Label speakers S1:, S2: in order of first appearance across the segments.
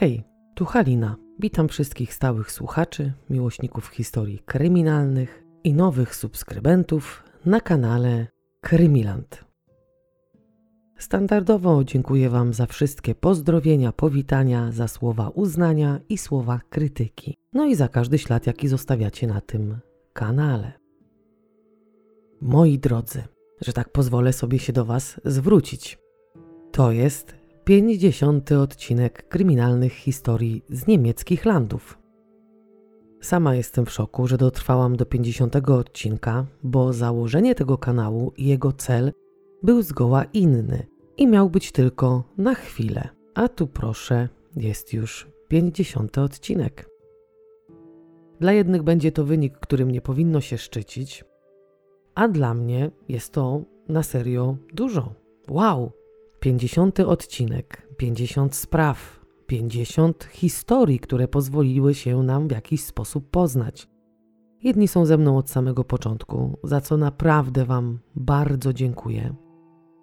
S1: Hej, tu Halina. Witam wszystkich stałych słuchaczy, miłośników historii kryminalnych i nowych subskrybentów na kanale Krymiland. Standardowo dziękuję Wam za wszystkie pozdrowienia, powitania, za słowa uznania i słowa krytyki. No i za każdy ślad, jaki zostawiacie na tym kanale. Moi drodzy, że tak pozwolę sobie się do Was zwrócić. To jest 50. odcinek kryminalnych historii z niemieckich landów. Sama jestem w szoku, że dotrwałam do 50 odcinka, bo założenie tego kanału i jego cel był zgoła inny i miał być tylko na chwilę. A tu proszę, jest już 50 odcinek. Dla jednych będzie to wynik, którym nie powinno się szczycić, a dla mnie jest to na serio dużo. Wow! 50 odcinek, 50 spraw, 50 historii, które pozwoliły się nam w jakiś sposób poznać. Jedni są ze mną od samego początku, za co naprawdę Wam bardzo dziękuję.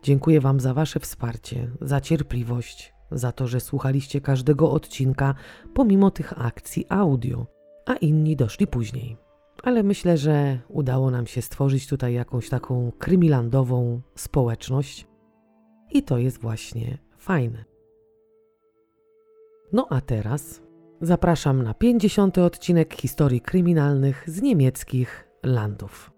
S1: Dziękuję Wam za Wasze wsparcie, za cierpliwość, za to, że słuchaliście każdego odcinka pomimo tych akcji audio, a inni doszli później. Ale myślę, że udało nam się stworzyć tutaj jakąś taką krymilandową społeczność i to jest właśnie fajne. No a teraz zapraszam na 50. odcinek historii kryminalnych z niemieckich landów.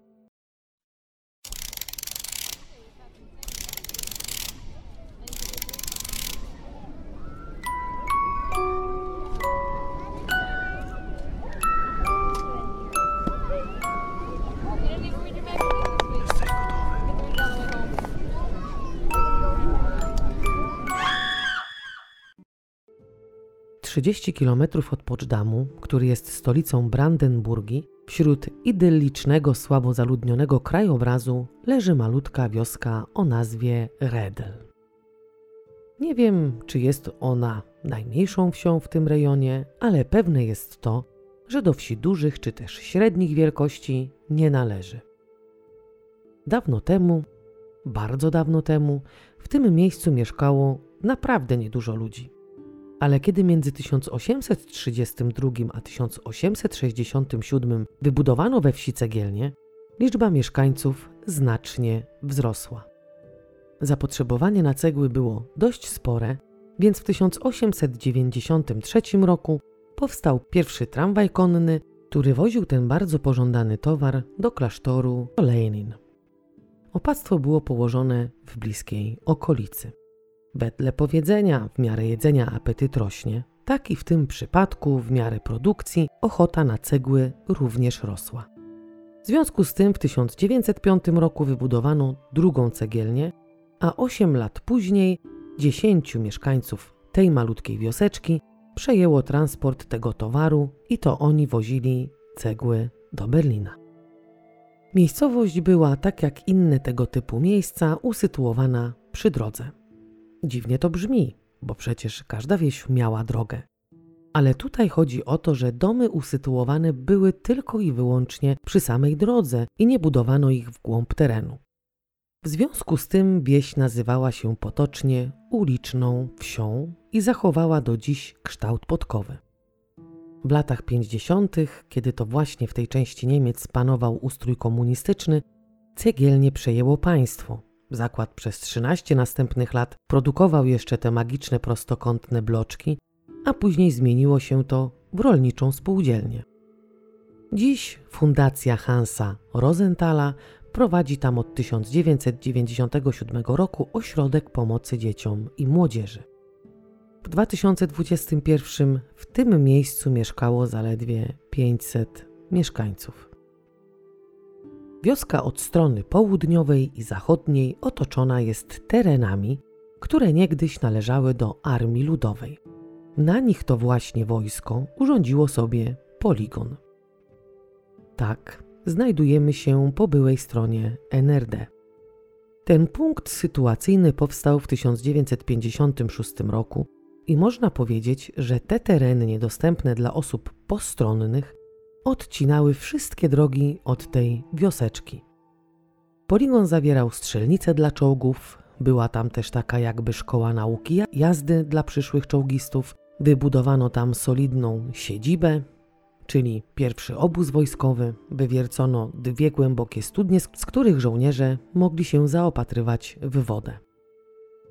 S1: 30 km od Poczdamu, który jest stolicą Brandenburgii, wśród idyllicznego, słabo zaludnionego krajobrazu leży malutka wioska o nazwie Redel. Nie wiem, czy jest ona najmniejszą wsią w tym rejonie, ale pewne jest to, że do wsi dużych czy też średnich wielkości nie należy. Dawno temu, bardzo dawno temu, w tym miejscu mieszkało naprawdę niedużo ludzi ale kiedy między 1832 a 1867 wybudowano we wsi cegielnię, liczba mieszkańców znacznie wzrosła. Zapotrzebowanie na cegły było dość spore, więc w 1893 roku powstał pierwszy tramwaj konny, który woził ten bardzo pożądany towar do klasztoru Lenin. Opactwo było położone w bliskiej okolicy. Wedle powiedzenia, w miarę jedzenia apetyt rośnie, tak i w tym przypadku, w miarę produkcji, ochota na cegły również rosła. W związku z tym w 1905 roku wybudowano drugą cegielnię, a 8 lat później 10 mieszkańców tej malutkiej wioseczki przejęło transport tego towaru i to oni wozili cegły do Berlina. Miejscowość była, tak jak inne tego typu miejsca, usytuowana przy drodze. Dziwnie to brzmi, bo przecież każda wieś miała drogę. Ale tutaj chodzi o to, że domy usytuowane były tylko i wyłącznie przy samej drodze i nie budowano ich w głąb terenu. W związku z tym wieś nazywała się potocznie uliczną wsią i zachowała do dziś kształt podkowy. W latach 50., kiedy to właśnie w tej części Niemiec panował ustrój komunistyczny, cegielnie przejęło państwo, Zakład przez 13 następnych lat produkował jeszcze te magiczne prostokątne bloczki, a później zmieniło się to w rolniczą spółdzielnię. Dziś Fundacja Hansa Rosenthala prowadzi tam od 1997 roku ośrodek pomocy dzieciom i młodzieży. W 2021 w tym miejscu mieszkało zaledwie 500 mieszkańców. Wioska od strony południowej i zachodniej otoczona jest terenami, które niegdyś należały do Armii Ludowej. Na nich to właśnie wojsko urządziło sobie poligon. Tak, znajdujemy się po byłej stronie NRD. Ten punkt sytuacyjny powstał w 1956 roku i można powiedzieć, że te tereny niedostępne dla osób postronnych odcinały wszystkie drogi od tej wioseczki. Poligon zawierał strzelnice dla czołgów, była tam też taka jakby szkoła nauki jazdy dla przyszłych czołgistów, Wybudowano tam solidną siedzibę, czyli pierwszy obóz wojskowy, wywiercono dwie głębokie studnie, z których żołnierze mogli się zaopatrywać w wodę.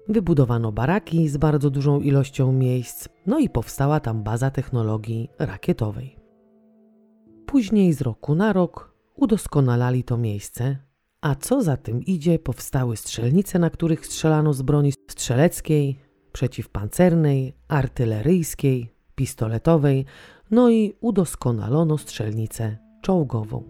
S1: Wybudowano baraki z bardzo dużą ilością miejsc, no i powstała tam baza technologii rakietowej. Później z roku na rok udoskonalali to miejsce, a co za tym idzie, powstały strzelnice, na których strzelano z broni strzeleckiej, przeciwpancernej, artyleryjskiej, pistoletowej, no i udoskonalono strzelnicę czołgową.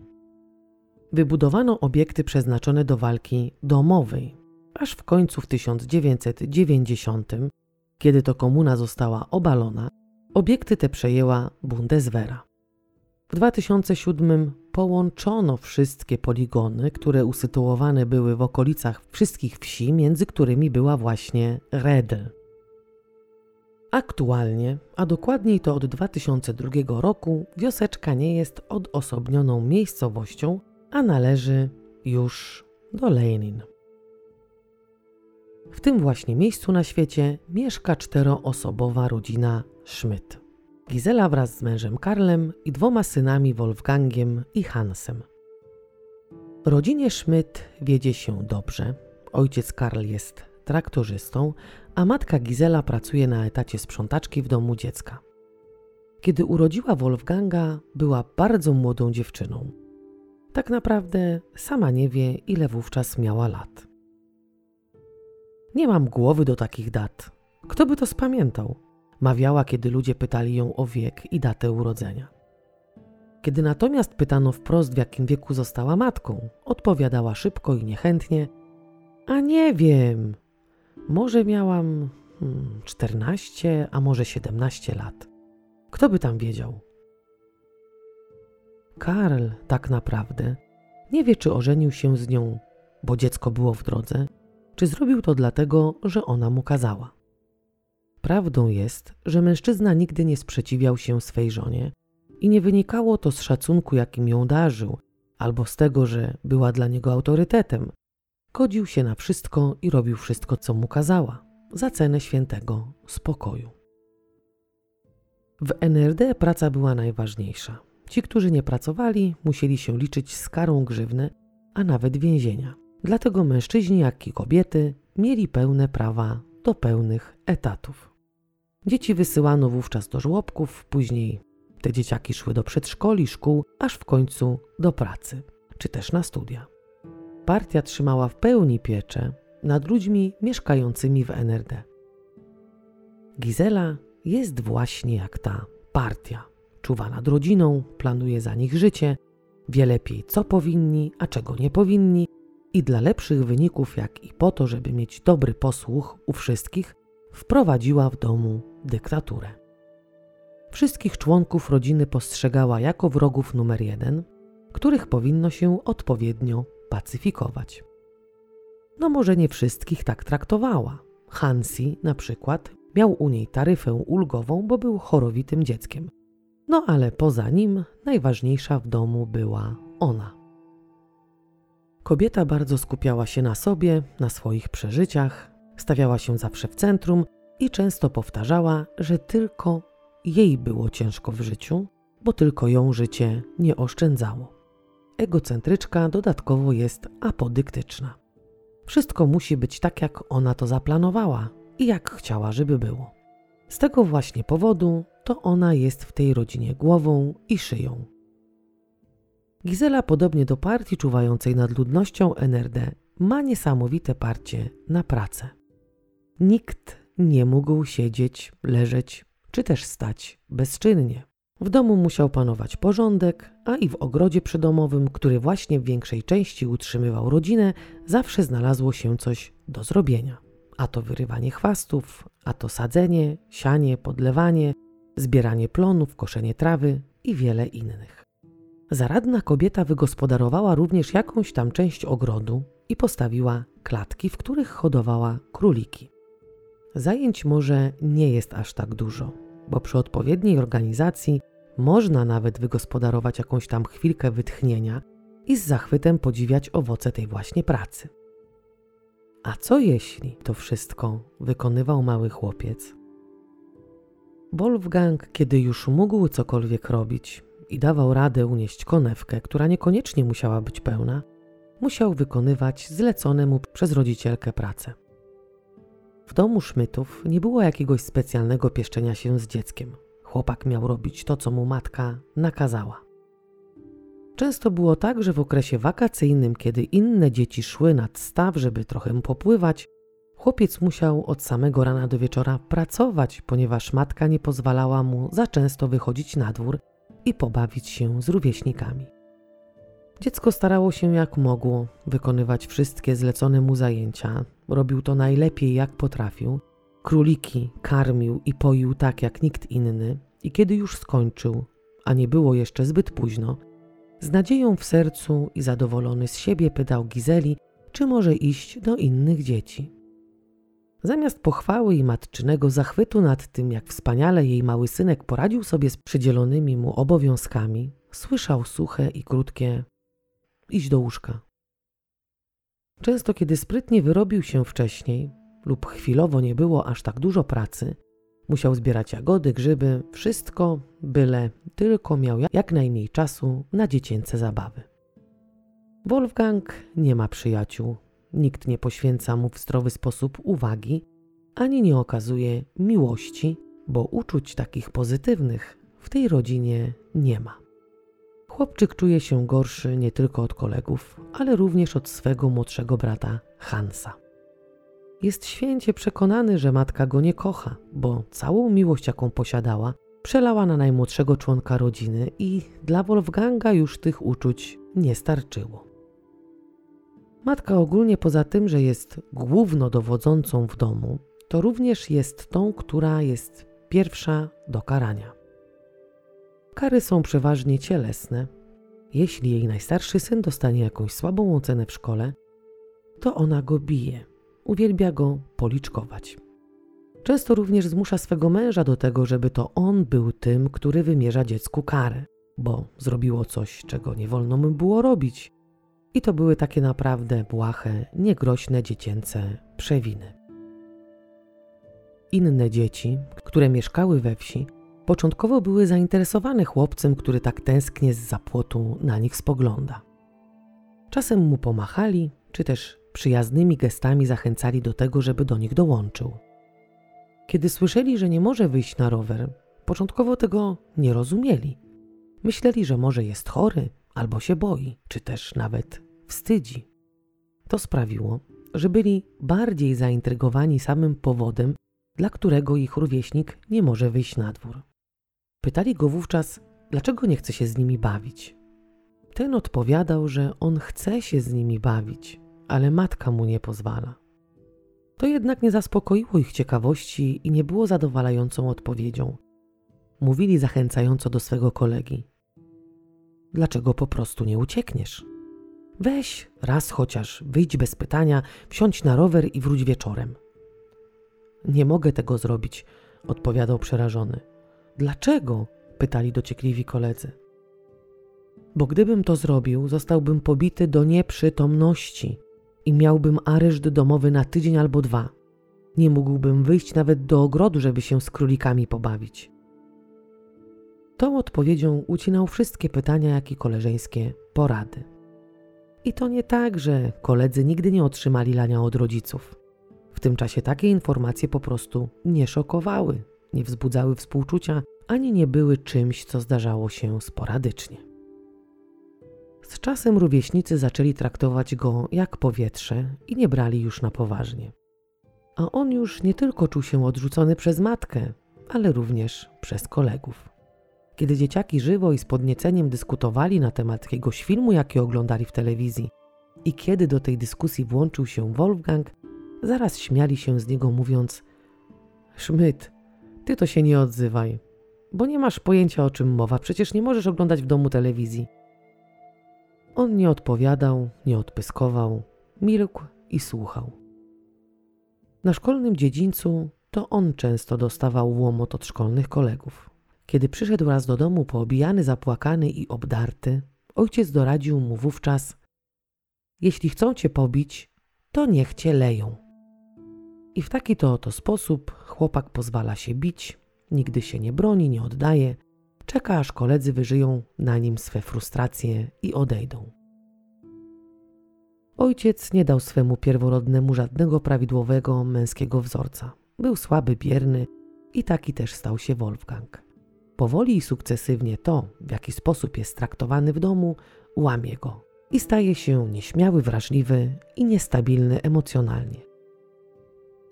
S1: Wybudowano obiekty przeznaczone do walki domowej, aż w końcu w 1990, kiedy to komuna została obalona, obiekty te przejęła Bundeswehra. W 2007 połączono wszystkie poligony, które usytuowane były w okolicach wszystkich wsi, między którymi była właśnie Redl. Aktualnie, a dokładniej to od 2002 roku, wioseczka nie jest odosobnioną miejscowością, a należy już do Lenin. W tym właśnie miejscu na świecie mieszka czteroosobowa rodzina Schmidt. Gizela wraz z mężem Karlem i dwoma synami Wolfgangiem i Hansem. Rodzinie Schmidt wiedzie się dobrze. Ojciec Karl jest traktorzystą, a matka Gizela pracuje na etacie sprzątaczki w domu dziecka. Kiedy urodziła Wolfganga, była bardzo młodą dziewczyną. Tak naprawdę sama nie wie, ile wówczas miała lat. Nie mam głowy do takich dat. Kto by to spamiętał? Mawiała, kiedy ludzie pytali ją o wiek i datę urodzenia. Kiedy natomiast pytano wprost, w jakim wieku została matką, odpowiadała szybko i niechętnie: A nie wiem, może miałam hmm, 14, a może 17 lat. Kto by tam wiedział? Karl tak naprawdę nie wie, czy ożenił się z nią, bo dziecko było w drodze, czy zrobił to dlatego, że ona mu kazała. Prawdą jest, że mężczyzna nigdy nie sprzeciwiał się swej żonie i nie wynikało to z szacunku, jakim ją darzył, albo z tego, że była dla niego autorytetem. Godził się na wszystko i robił wszystko, co mu kazała, za cenę świętego spokoju. W NRD praca była najważniejsza. Ci, którzy nie pracowali, musieli się liczyć z karą grzywny, a nawet więzienia. Dlatego mężczyźni, jak i kobiety mieli pełne prawa do pełnych etatów. Dzieci wysyłano wówczas do żłobków, później te dzieciaki szły do przedszkoli, szkół, aż w końcu do pracy, czy też na studia. Partia trzymała w pełni pieczę nad ludźmi mieszkającymi w NRD. Gizela jest właśnie jak ta partia. Czuwa nad rodziną, planuje za nich życie, wie lepiej, co powinni, a czego nie powinni, i dla lepszych wyników, jak i po to, żeby mieć dobry posłuch u wszystkich, wprowadziła w domu dyktaturę. Wszystkich członków rodziny postrzegała jako wrogów numer jeden, których powinno się odpowiednio pacyfikować. No może nie wszystkich tak traktowała. Hansi na przykład miał u niej taryfę ulgową, bo był chorowitym dzieckiem. No ale poza nim najważniejsza w domu była ona. Kobieta bardzo skupiała się na sobie, na swoich przeżyciach, stawiała się zawsze w centrum i często powtarzała, że tylko jej było ciężko w życiu, bo tylko ją życie nie oszczędzało. Egocentryczka dodatkowo jest apodyktyczna. Wszystko musi być tak, jak ona to zaplanowała i jak chciała, żeby było. Z tego właśnie powodu to ona jest w tej rodzinie głową i szyją. Gizela, podobnie do partii czuwającej nad ludnością NRD, ma niesamowite parcie na pracę. Nikt nie mógł siedzieć, leżeć czy też stać bezczynnie. W domu musiał panować porządek, a i w ogrodzie przydomowym, który właśnie w większej części utrzymywał rodzinę, zawsze znalazło się coś do zrobienia. A to wyrywanie chwastów, a to sadzenie, sianie, podlewanie, zbieranie plonów, koszenie trawy i wiele innych. Zaradna kobieta wygospodarowała również jakąś tam część ogrodu i postawiła klatki, w których hodowała króliki. Zajęć może nie jest aż tak dużo, bo przy odpowiedniej organizacji można nawet wygospodarować jakąś tam chwilkę wytchnienia i z zachwytem podziwiać owoce tej właśnie pracy. A co jeśli to wszystko wykonywał mały chłopiec? Wolfgang, kiedy już mógł cokolwiek robić i dawał radę unieść konewkę, która niekoniecznie musiała być pełna, musiał wykonywać zlecone mu przez rodzicielkę pracę. W domu Szmytów nie było jakiegoś specjalnego pieszczenia się z dzieckiem. Chłopak miał robić to, co mu matka nakazała. Często było tak, że w okresie wakacyjnym, kiedy inne dzieci szły nad staw, żeby trochę popływać, chłopiec musiał od samego rana do wieczora pracować, ponieważ matka nie pozwalała mu za często wychodzić na dwór i pobawić się z rówieśnikami. Dziecko starało się jak mogło wykonywać wszystkie zlecone mu zajęcia. Robił to najlepiej jak potrafił. Króliki karmił i poił tak jak nikt inny, i kiedy już skończył, a nie było jeszcze zbyt późno, z nadzieją w sercu i zadowolony z siebie pytał Gizeli, czy może iść do innych dzieci. Zamiast pochwały i matczynego zachwytu nad tym, jak wspaniale jej mały synek poradził sobie z przydzielonymi mu obowiązkami, słyszał suche i krótkie iść do łóżka. Często, kiedy sprytnie wyrobił się wcześniej lub chwilowo nie było aż tak dużo pracy, musiał zbierać jagody, grzyby, wszystko, byle tylko miał jak najmniej czasu na dziecięce zabawy. Wolfgang nie ma przyjaciół, nikt nie poświęca mu w zdrowy sposób uwagi, ani nie okazuje miłości, bo uczuć takich pozytywnych w tej rodzinie nie ma. Chłopczyk czuje się gorszy nie tylko od kolegów, ale również od swego młodszego brata Hansa. Jest święcie przekonany, że matka go nie kocha, bo całą miłość, jaką posiadała, przelała na najmłodszego członka rodziny i dla Wolfganga już tych uczuć nie starczyło. Matka ogólnie poza tym, że jest głównodowodzącą w domu, to również jest tą, która jest pierwsza do karania. Kary są przeważnie cielesne. Jeśli jej najstarszy syn dostanie jakąś słabą ocenę w szkole, to ona go bije, uwielbia go policzkować. Często również zmusza swego męża do tego, żeby to on był tym, który wymierza dziecku karę, bo zrobiło coś, czego nie wolno mu było robić. I to były takie naprawdę błahe, niegroźne dziecięce przewiny. Inne dzieci, które mieszkały we wsi, Początkowo były zainteresowane chłopcem, który tak tęsknie z zapłotu na nich spogląda. Czasem mu pomachali, czy też przyjaznymi gestami zachęcali do tego, żeby do nich dołączył. Kiedy słyszeli, że nie może wyjść na rower, początkowo tego nie rozumieli. Myśleli, że może jest chory, albo się boi, czy też nawet wstydzi. To sprawiło, że byli bardziej zaintrygowani samym powodem, dla którego ich rówieśnik nie może wyjść na dwór. Pytali go wówczas, dlaczego nie chce się z nimi bawić. Ten odpowiadał, że on chce się z nimi bawić, ale matka mu nie pozwala. To jednak nie zaspokoiło ich ciekawości i nie było zadowalającą odpowiedzią. Mówili zachęcająco do swego kolegi: Dlaczego po prostu nie uciekniesz? Weź raz chociaż, wyjdź bez pytania, wsiądź na rower i wróć wieczorem. Nie mogę tego zrobić, odpowiadał przerażony. Dlaczego? pytali dociekliwi koledzy. Bo gdybym to zrobił, zostałbym pobity do nieprzytomności i miałbym areszt domowy na tydzień albo dwa. Nie mógłbym wyjść nawet do ogrodu, żeby się z królikami pobawić. Tą odpowiedzią ucinał wszystkie pytania, jak i koleżeńskie porady. I to nie tak, że koledzy nigdy nie otrzymali lania od rodziców. W tym czasie takie informacje po prostu nie szokowały nie wzbudzały współczucia, ani nie były czymś, co zdarzało się sporadycznie. Z czasem rówieśnicy zaczęli traktować go jak powietrze i nie brali już na poważnie. A on już nie tylko czuł się odrzucony przez matkę, ale również przez kolegów. Kiedy dzieciaki żywo i z podnieceniem dyskutowali na temat jakiegoś filmu, jaki oglądali w telewizji, i kiedy do tej dyskusji włączył się Wolfgang, zaraz śmiali się z niego, mówiąc: Szmyt, ty to się nie odzywaj, bo nie masz pojęcia o czym mowa, przecież nie możesz oglądać w domu telewizji. On nie odpowiadał, nie odpyskował, milkł i słuchał. Na szkolnym dziedzińcu to on często dostawał łomot od szkolnych kolegów. Kiedy przyszedł raz do domu poobijany, zapłakany i obdarty, ojciec doradził mu wówczas: Jeśli chcą cię pobić, to niech cię leją. I w taki to oto sposób chłopak pozwala się bić, nigdy się nie broni, nie oddaje, czeka aż koledzy wyżyją na nim swe frustracje i odejdą. Ojciec nie dał swemu pierworodnemu żadnego prawidłowego męskiego wzorca. Był słaby, bierny i taki też stał się Wolfgang. Powoli i sukcesywnie to, w jaki sposób jest traktowany w domu, łamie go i staje się nieśmiały, wrażliwy i niestabilny emocjonalnie.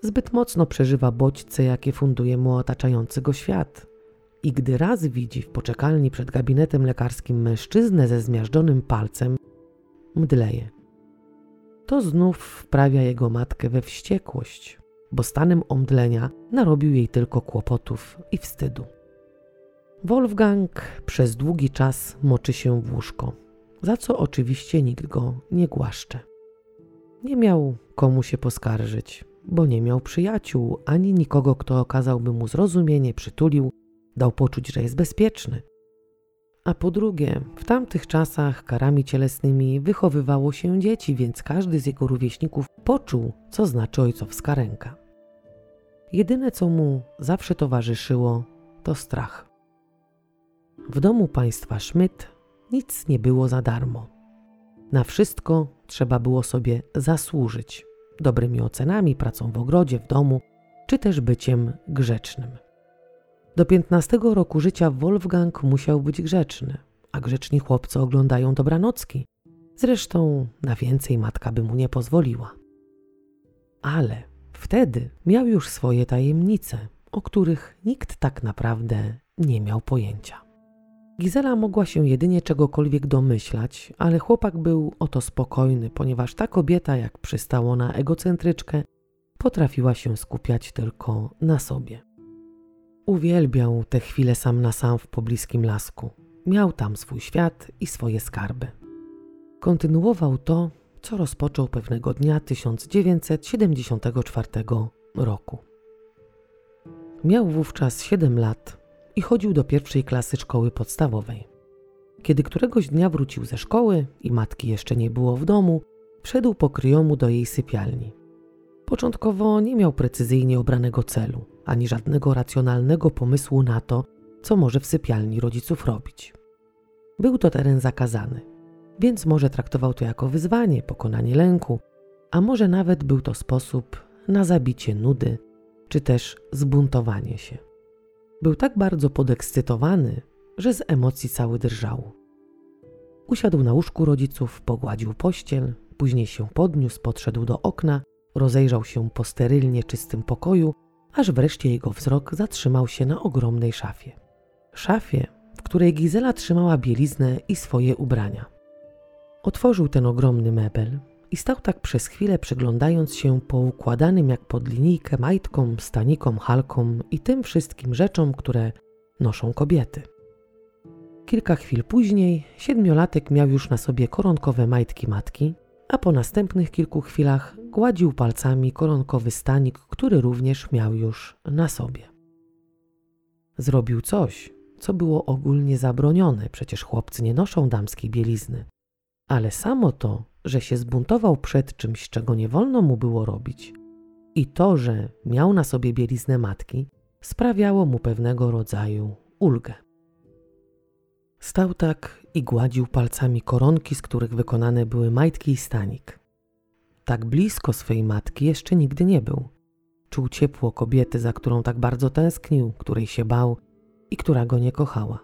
S1: Zbyt mocno przeżywa bodźce, jakie funduje mu otaczający go świat. I gdy raz widzi w poczekalni przed gabinetem lekarskim mężczyznę ze zmiażdżonym palcem, mdleje. To znów wprawia jego matkę we wściekłość, bo stanem omdlenia narobił jej tylko kłopotów i wstydu. Wolfgang przez długi czas moczy się w łóżko, za co oczywiście nikt go nie głaszcze. Nie miał komu się poskarżyć, bo nie miał przyjaciół ani nikogo, kto okazałby mu zrozumienie, przytulił, dał poczuć, że jest bezpieczny. A po drugie, w tamtych czasach karami cielesnymi wychowywało się dzieci, więc każdy z jego rówieśników poczuł, co znaczy ojcowska ręka. Jedyne, co mu zawsze towarzyszyło, to strach. W domu państwa Schmidt nic nie było za darmo. Na wszystko trzeba było sobie zasłużyć dobrymi ocenami, pracą w ogrodzie, w domu, czy też byciem grzecznym. Do 15 roku życia Wolfgang musiał być grzeczny, a grzeczni chłopcy oglądają dobranocki. Zresztą na więcej matka by mu nie pozwoliła. Ale wtedy miał już swoje tajemnice, o których nikt tak naprawdę nie miał pojęcia. Gizela mogła się jedynie czegokolwiek domyślać, ale chłopak był oto spokojny, ponieważ ta kobieta, jak przystało na egocentryczkę, potrafiła się skupiać tylko na sobie. Uwielbiał te chwile sam na sam w pobliskim lasku. Miał tam swój świat i swoje skarby. Kontynuował to, co rozpoczął pewnego dnia 1974 roku. Miał wówczas 7 lat i chodził do pierwszej klasy szkoły podstawowej. Kiedy któregoś dnia wrócił ze szkoły i matki jeszcze nie było w domu, wszedł po kryjomu do jej sypialni. Początkowo nie miał precyzyjnie obranego celu, ani żadnego racjonalnego pomysłu na to, co może w sypialni rodziców robić. Był to teren zakazany, więc może traktował to jako wyzwanie, pokonanie lęku, a może nawet był to sposób na zabicie nudy, czy też zbuntowanie się. Był tak bardzo podekscytowany, że z emocji cały drżał. Usiadł na łóżku rodziców, pogładził pościel, później się podniósł, podszedł do okna, rozejrzał się po sterylnie czystym pokoju, aż wreszcie jego wzrok zatrzymał się na ogromnej szafie. Szafie, w której Gizela trzymała bieliznę i swoje ubrania. Otworzył ten ogromny mebel i stał tak przez chwilę przyglądając się poukładanym jak pod linijkę majtkom, stanikom, halkom i tym wszystkim rzeczom, które noszą kobiety. Kilka chwil później siedmiolatek miał już na sobie koronkowe majtki matki, a po następnych kilku chwilach gładził palcami koronkowy stanik, który również miał już na sobie. Zrobił coś, co było ogólnie zabronione, przecież chłopcy nie noszą damskiej bielizny. Ale samo to że się zbuntował przed czymś, czego nie wolno mu było robić, i to, że miał na sobie bieliznę matki, sprawiało mu pewnego rodzaju ulgę. Stał tak i gładził palcami koronki, z których wykonane były majtki i stanik. Tak blisko swej matki jeszcze nigdy nie był. Czuł ciepło kobiety, za którą tak bardzo tęsknił, której się bał i która go nie kochała.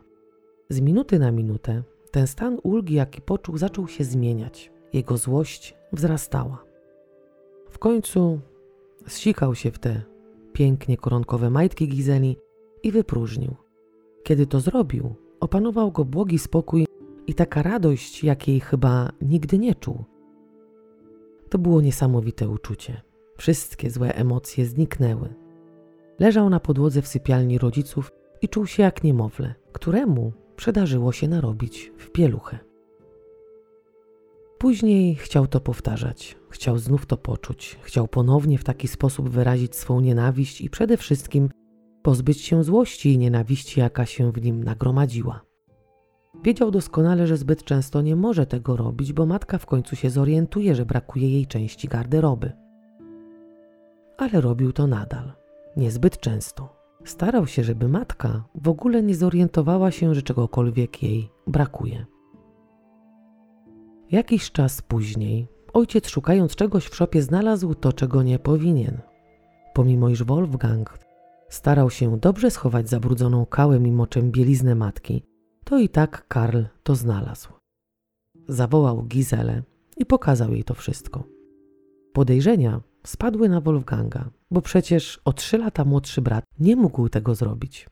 S1: Z minuty na minutę ten stan ulgi, jaki poczuł, zaczął się zmieniać. Jego złość wzrastała. W końcu zsikał się w te pięknie koronkowe majtki Gizeli i wypróżnił. Kiedy to zrobił, opanował go błogi spokój i taka radość, jakiej chyba nigdy nie czuł. To było niesamowite uczucie. Wszystkie złe emocje zniknęły. Leżał na podłodze w sypialni rodziców i czuł się jak niemowlę, któremu przydarzyło się narobić w pieluchę. Później chciał to powtarzać, chciał znów to poczuć, chciał ponownie w taki sposób wyrazić swą nienawiść i przede wszystkim pozbyć się złości i nienawiści, jaka się w nim nagromadziła. Wiedział doskonale, że zbyt często nie może tego robić, bo matka w końcu się zorientuje, że brakuje jej części garderoby. Ale robił to nadal, niezbyt często, Starał się, żeby matka w ogóle nie zorientowała się, że czegokolwiek jej brakuje. Jakiś czas później ojciec, szukając czegoś w szopie, znalazł to, czego nie powinien. Pomimo iż Wolfgang starał się dobrze schować zabrudzoną kałem i moczem bieliznę matki, to i tak Karl to znalazł. Zawołał Gizelę i pokazał jej to wszystko. Podejrzenia spadły na Wolfganga, bo przecież o trzy lata młodszy brat nie mógł tego zrobić.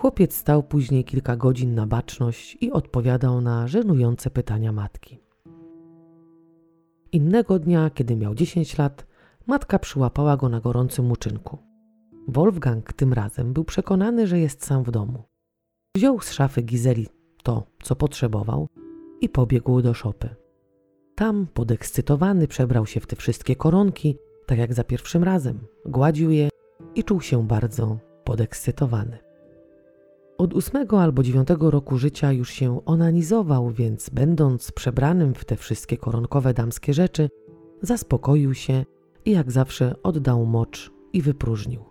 S1: Chłopiec stał później kilka godzin na baczność i odpowiadał na żenujące pytania matki. Innego dnia, kiedy miał 10 lat, matka przyłapała go na gorącym uczynku. Wolfgang tym razem był przekonany, że jest sam w domu. Wziął z szafy Gizeli to, co potrzebował i pobiegł do szopy. Tam, podekscytowany, przebrał się w te wszystkie koronki, tak jak za pierwszym razem, gładził je i czuł się bardzo podekscytowany. Od ósmego albo dziewiątego roku życia już się onanizował, więc będąc przebranym w te wszystkie koronkowe damskie rzeczy, zaspokoił się i jak zawsze oddał mocz i wypróżnił.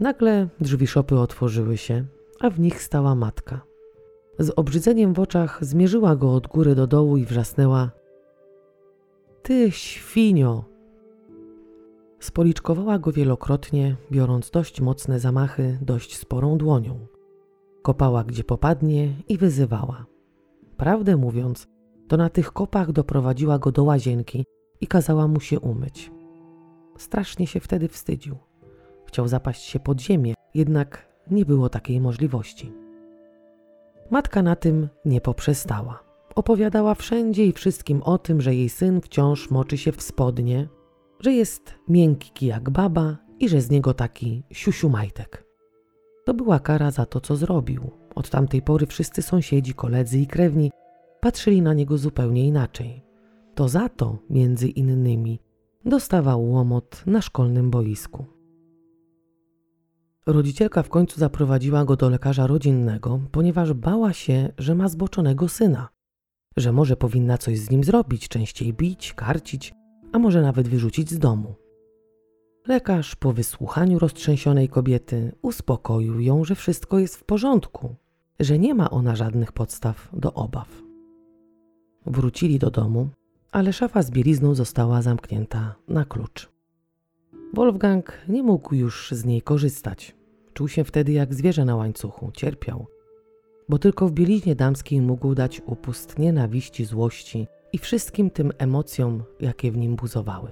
S1: Nagle drzwi szopy otworzyły się, a w nich stała matka. Z obrzydzeniem w oczach zmierzyła go od góry do dołu i wrzasnęła: Ty świnio! Spoliczkowała go wielokrotnie, biorąc dość mocne zamachy dość sporą dłonią. Kopała gdzie popadnie i wyzywała. Prawdę mówiąc, to na tych kopach doprowadziła go do łazienki i kazała mu się umyć. Strasznie się wtedy wstydził. Chciał zapaść się pod ziemię, jednak nie było takiej możliwości. Matka na tym nie poprzestała. Opowiadała wszędzie i wszystkim o tym, że jej syn wciąż moczy się w spodnie, że jest miękki jak baba i że z niego taki siusiumajtek. To była kara za to, co zrobił. Od tamtej pory wszyscy sąsiedzi, koledzy i krewni patrzyli na niego zupełnie inaczej. To za to, między innymi, dostawał łomot na szkolnym boisku. Rodzicielka w końcu zaprowadziła go do lekarza rodzinnego, ponieważ bała się, że ma zboczonego syna, że może powinna coś z nim zrobić, częściej bić, karcić, a może nawet wyrzucić z domu. Lekarz po wysłuchaniu roztrzęsionej kobiety uspokoił ją, że wszystko jest w porządku, że nie ma ona żadnych podstaw do obaw. Wrócili do domu, ale szafa z bielizną została zamknięta na klucz. Wolfgang nie mógł już z niej korzystać. Czuł się wtedy jak zwierzę na łańcuchu, cierpiał, bo tylko w bieliźnie damskiej mógł dać upust nienawiści, złości i wszystkim tym emocjom, jakie w nim buzowały.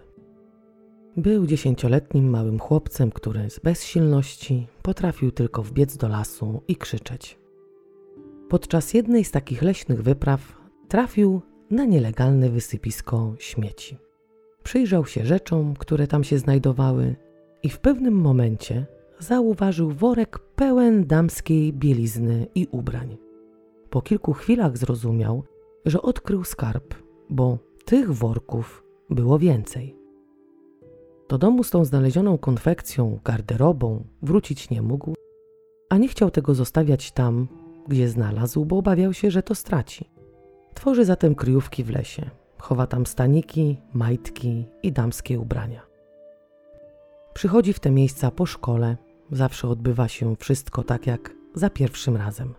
S1: Był dziesięcioletnim małym chłopcem, który z bezsilności potrafił tylko wbiec do lasu i krzyczeć. Podczas jednej z takich leśnych wypraw trafił na nielegalne wysypisko śmieci. Przyjrzał się rzeczom, które tam się znajdowały i w pewnym momencie zauważył worek pełen damskiej bielizny i ubrań. Po kilku chwilach zrozumiał, że odkrył skarb, bo tych worków było więcej. Do domu z tą znalezioną konfekcją, garderobą wrócić nie mógł, a nie chciał tego zostawiać tam, gdzie znalazł, bo obawiał się, że to straci. Tworzy zatem kryjówki w lesie. Chowa tam staniki, majtki i damskie ubrania. Przychodzi w te miejsca po szkole, zawsze odbywa się wszystko tak jak za pierwszym razem.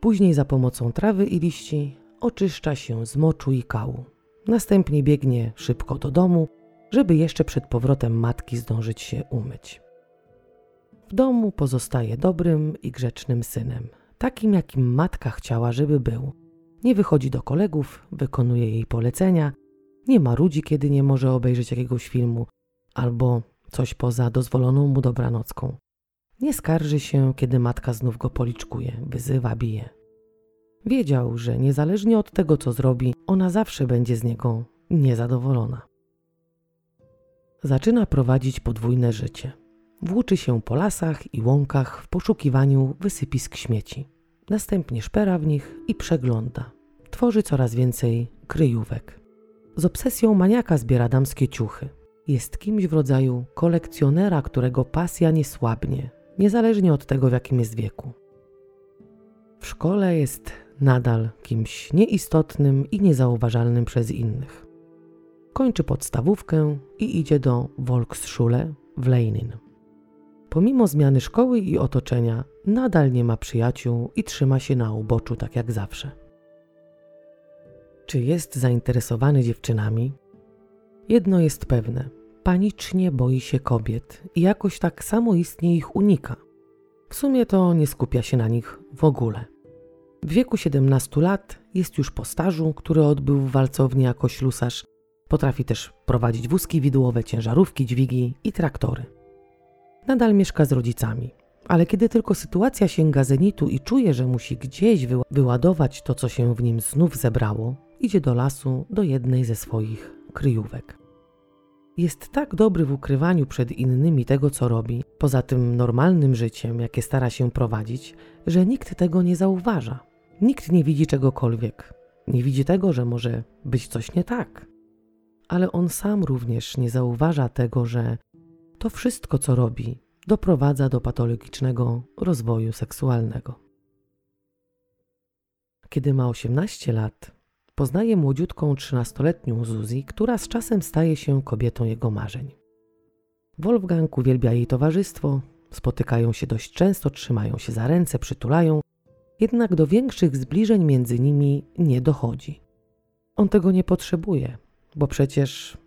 S1: Później za pomocą trawy i liści oczyszcza się z moczu i kału. Następnie biegnie szybko do domu, żeby jeszcze przed powrotem matki zdążyć się umyć. W domu pozostaje dobrym i grzecznym synem, takim jakim matka chciała, żeby był. Nie wychodzi do kolegów, wykonuje jej polecenia, nie ma ludzi, kiedy nie może obejrzeć jakiegoś filmu albo coś poza dozwoloną mu dobranocką. Nie skarży się, kiedy matka znów go policzkuje, wyzywa, bije. Wiedział, że niezależnie od tego, co zrobi, ona zawsze będzie z niego niezadowolona. Zaczyna prowadzić podwójne życie. Włóczy się po lasach i łąkach w poszukiwaniu wysypisk śmieci. Następnie szpera w nich i przegląda. Tworzy coraz więcej kryjówek. Z obsesją maniaka zbiera damskie ciuchy. Jest kimś w rodzaju kolekcjonera, którego pasja nie słabnie, niezależnie od tego, w jakim jest wieku. W szkole jest nadal kimś nieistotnym i niezauważalnym przez innych. Kończy podstawówkę i idzie do Volksschule w Lenin. Pomimo zmiany szkoły i otoczenia, nadal nie ma przyjaciół i trzyma się na uboczu tak jak zawsze. Czy jest zainteresowany dziewczynami? Jedno jest pewne: panicznie boi się kobiet i jakoś tak samoistnie ich unika. W sumie to nie skupia się na nich w ogóle. W wieku 17 lat jest już po stażu, który odbył w walcowni jako ślusarz. Potrafi też prowadzić wózki widłowe, ciężarówki, dźwigi i traktory. Nadal mieszka z rodzicami, ale kiedy tylko sytuacja sięga zenitu i czuje, że musi gdzieś wyładować to, co się w nim znów zebrało, idzie do lasu do jednej ze swoich kryjówek. Jest tak dobry w ukrywaniu przed innymi tego, co robi, poza tym normalnym życiem, jakie stara się prowadzić, że nikt tego nie zauważa. Nikt nie widzi czegokolwiek. Nie widzi tego, że może być coś nie tak. Ale on sam również nie zauważa tego, że to wszystko, co robi, doprowadza do patologicznego rozwoju seksualnego. Kiedy ma 18 lat, poznaje młodziutką 13-letnią Zuzi, która z czasem staje się kobietą jego marzeń. Wolfgang uwielbia jej towarzystwo, spotykają się dość często, trzymają się za ręce, przytulają, jednak do większych zbliżeń między nimi nie dochodzi. On tego nie potrzebuje, bo przecież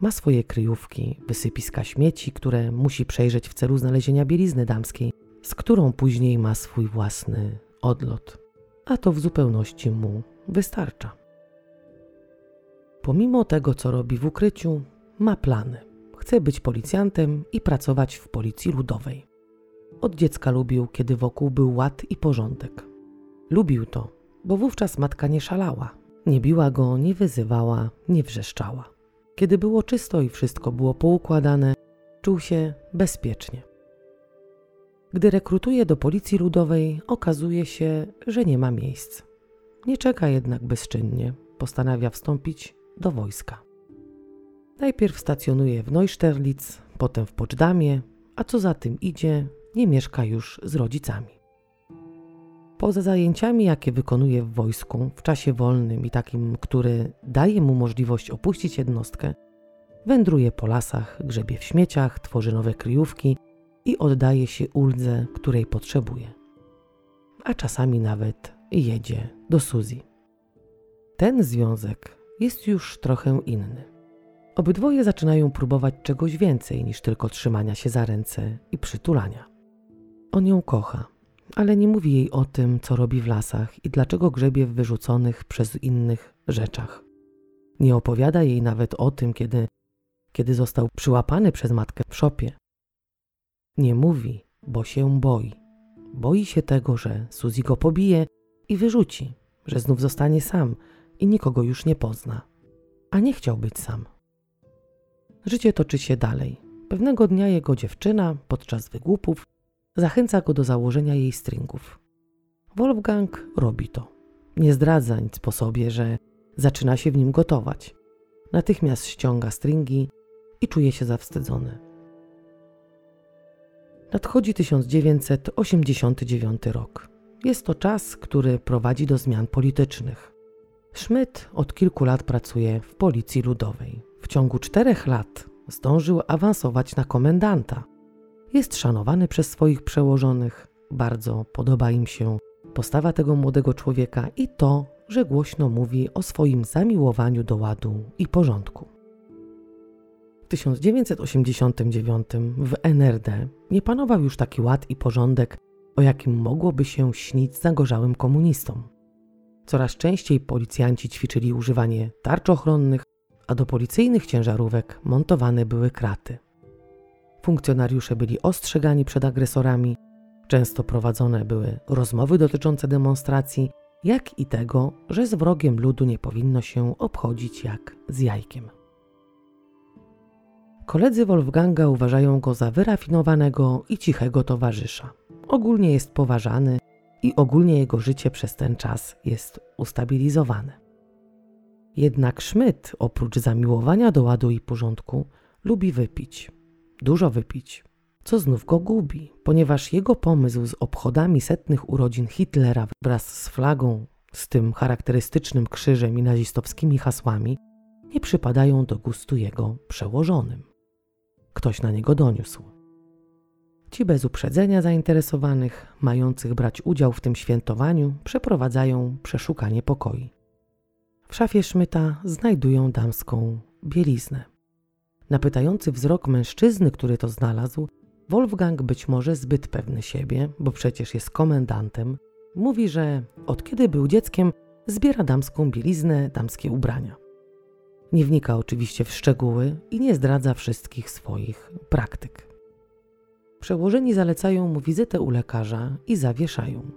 S1: ma swoje kryjówki, wysypiska śmieci, które musi przejrzeć w celu znalezienia bielizny damskiej, z którą później ma swój własny odlot. A to w zupełności mu wystarcza. Pomimo tego, co robi w ukryciu, ma plany. Chce być policjantem i pracować w policji ludowej. Od dziecka lubił, kiedy wokół był ład i porządek. Lubił to, bo wówczas matka nie szalała, nie biła go, nie wyzywała, nie wrzeszczała. Kiedy było czysto i wszystko było poukładane, czuł się bezpiecznie. Gdy rekrutuje do policji ludowej, okazuje się, że nie ma miejsc. Nie czeka jednak bezczynnie, postanawia wstąpić do wojska. Najpierw stacjonuje w Neusterlitz, potem w Poczdamie, a co za tym idzie, nie mieszka już z rodzicami. Poza zajęciami, jakie wykonuje w wojsku, w czasie wolnym i takim, który daje mu możliwość opuścić jednostkę, wędruje po lasach, grzebie w śmieciach, tworzy nowe kryjówki i oddaje się uldze, której potrzebuje. A czasami nawet jedzie do Suzy. Ten związek jest już trochę inny. Obydwoje zaczynają próbować czegoś więcej niż tylko trzymania się za ręce i przytulania. On ją kocha, ale nie mówi jej o tym, co robi w lasach i dlaczego grzebie w wyrzuconych przez innych rzeczach. Nie opowiada jej nawet o tym, kiedy, kiedy został przyłapany przez matkę w szopie. Nie mówi, bo się boi. Boi się tego, że Suzy go pobije i wyrzuci, że znów zostanie sam i nikogo już nie pozna. A nie chciał być sam. Życie toczy się dalej. Pewnego dnia jego dziewczyna, podczas wygłupów, zachęca go do założenia jej stringów. Wolfgang robi to. Nie zdradza nic po sobie, że zaczyna się w nim gotować. Natychmiast ściąga stringi i czuje się zawstydzony. Nadchodzi 1989 rok. Jest to czas, który prowadzi do zmian politycznych. Schmidt od kilku lat pracuje w Policji Ludowej. W ciągu czterech lat zdążył awansować na komendanta. Jest szanowany przez swoich przełożonych, bardzo podoba im się postawa tego młodego człowieka i to, że głośno mówi o swoim zamiłowaniu do ładu i porządku. W 1989 w NRD nie panował już taki ład i porządek, o jakim mogłoby się śnić zagorzałym komunistom. Coraz częściej policjanci ćwiczyli używanie tarcz ochronnych, a do policyjnych ciężarówek montowane były kraty. Funkcjonariusze byli ostrzegani przed agresorami, często prowadzone były rozmowy dotyczące demonstracji, jak i tego, że z wrogiem ludu nie powinno się obchodzić jak z jajkiem. Koledzy Wolfganga uważają go za wyrafinowanego i cichego towarzysza. Ogólnie jest poważany i ogólnie jego życie przez ten czas jest ustabilizowane. Jednak Schmidt, oprócz zamiłowania do ładu i porządku, lubi wypić. Dużo wypić, co znów go gubi, ponieważ jego pomysł z obchodami setnych urodzin Hitlera wraz z flagą, z tym charakterystycznym krzyżem i nazistowskimi hasłami nie przypadają do gustu jego przełożonym. Ktoś na niego doniósł. Ci bez uprzedzenia zainteresowanych, mających brać udział w tym świętowaniu, przeprowadzają przeszukanie pokoi. W szafie Szmyta znajdują damską bieliznę. Na pytający wzrok mężczyzny, który to znalazł, Wolfgang być może zbyt pewny siebie, bo przecież jest komendantem, mówi, że od kiedy był dzieckiem, zbiera damską bieliznę, damskie ubrania. Nie wnika oczywiście w szczegóły i nie zdradza wszystkich swoich praktyk. Przełożeni zalecają mu wizytę u lekarza i zawieszają.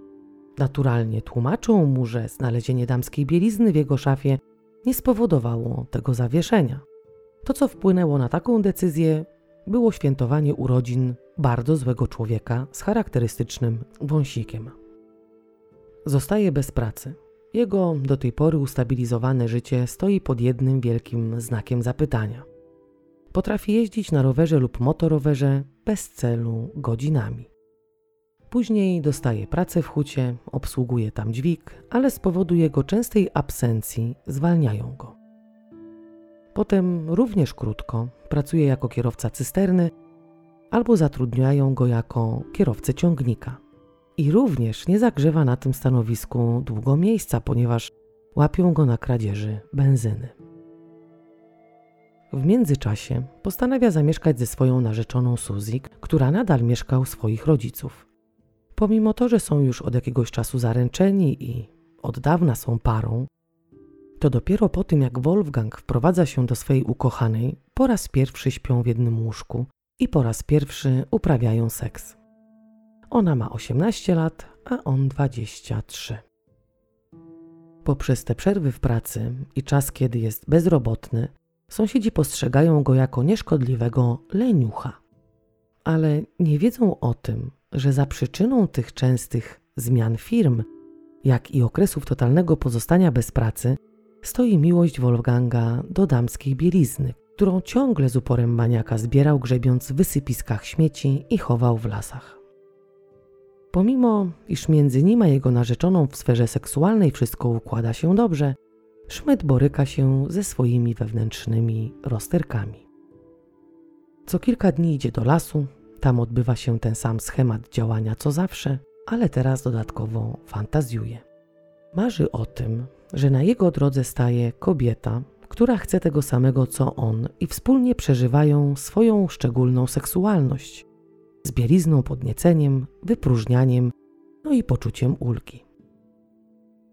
S1: Naturalnie tłumaczą mu, że znalezienie damskiej bielizny w jego szafie nie spowodowało tego zawieszenia. To, co wpłynęło na taką decyzję, było świętowanie urodzin bardzo złego człowieka z charakterystycznym wąsikiem. Zostaje bez pracy. Jego do tej pory ustabilizowane życie stoi pod jednym wielkim znakiem zapytania. Potrafi jeździć na rowerze lub motorowerze bez celu godzinami. Później dostaje pracę w hucie, obsługuje tam dźwig, ale z powodu jego częstej absencji zwalniają go. Potem również krótko pracuje jako kierowca cysterny albo zatrudniają go jako kierowcę ciągnika. I również nie zagrzewa na tym stanowisku długo miejsca, ponieważ łapią go na kradzieży benzyny. W międzyczasie postanawia zamieszkać ze swoją narzeczoną Suzy, która nadal mieszka u swoich rodziców. Pomimo to, że są już od jakiegoś czasu zaręczeni i od dawna są parą, to dopiero po tym, jak Wolfgang wprowadza się do swojej ukochanej, po raz pierwszy śpią w jednym łóżku i po raz pierwszy uprawiają seks. Ona ma 18 lat, a on 23. Poprzez te przerwy w pracy i czas, kiedy jest bezrobotny, sąsiedzi postrzegają go jako nieszkodliwego leniucha. Ale nie wiedzą o tym, że za przyczyną tych częstych zmian firm, jak i okresów totalnego pozostania bez pracy, stoi miłość Wolfganga do damskiej bielizny, którą ciągle z uporem maniaka zbierał grzebiąc w wysypiskach śmieci i chował w lasach. Pomimo, iż między nim a jego narzeczoną w sferze seksualnej wszystko układa się dobrze, Schmidt boryka się ze swoimi wewnętrznymi rozterkami. Co kilka dni idzie do lasu, tam odbywa się ten sam schemat działania co zawsze, ale teraz dodatkowo fantazjuje. Marzy o tym, że na jego drodze staje kobieta, która chce tego samego co on i wspólnie przeżywają swoją szczególną seksualność z bielizną, podnieceniem, wypróżnianiem, no i poczuciem ulgi.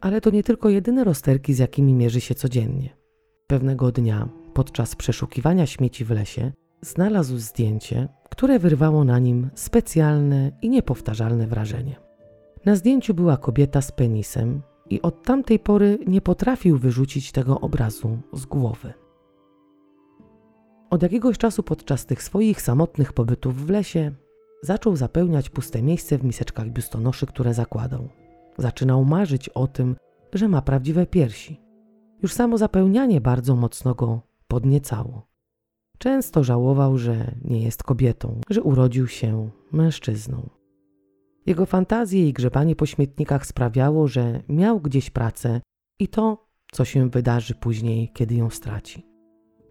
S1: Ale to nie tylko jedyne rozterki, z jakimi mierzy się codziennie. Pewnego dnia, podczas przeszukiwania śmieci w lesie, znalazł zdjęcie, które wyrwało na nim specjalne i niepowtarzalne wrażenie. Na zdjęciu była kobieta z penisem, i od tamtej pory nie potrafił wyrzucić tego obrazu z głowy. Od jakiegoś czasu podczas tych swoich samotnych pobytów w lesie zaczął zapełniać puste miejsce w miseczkach biustonoszy, które zakładał. Zaczynał marzyć o tym, że ma prawdziwe piersi. Już samo zapełnianie bardzo mocno go podniecało. Często żałował, że nie jest kobietą, że urodził się mężczyzną. Jego fantazje i grzebanie po śmietnikach sprawiało, że miał gdzieś pracę i to, co się wydarzy później, kiedy ją straci.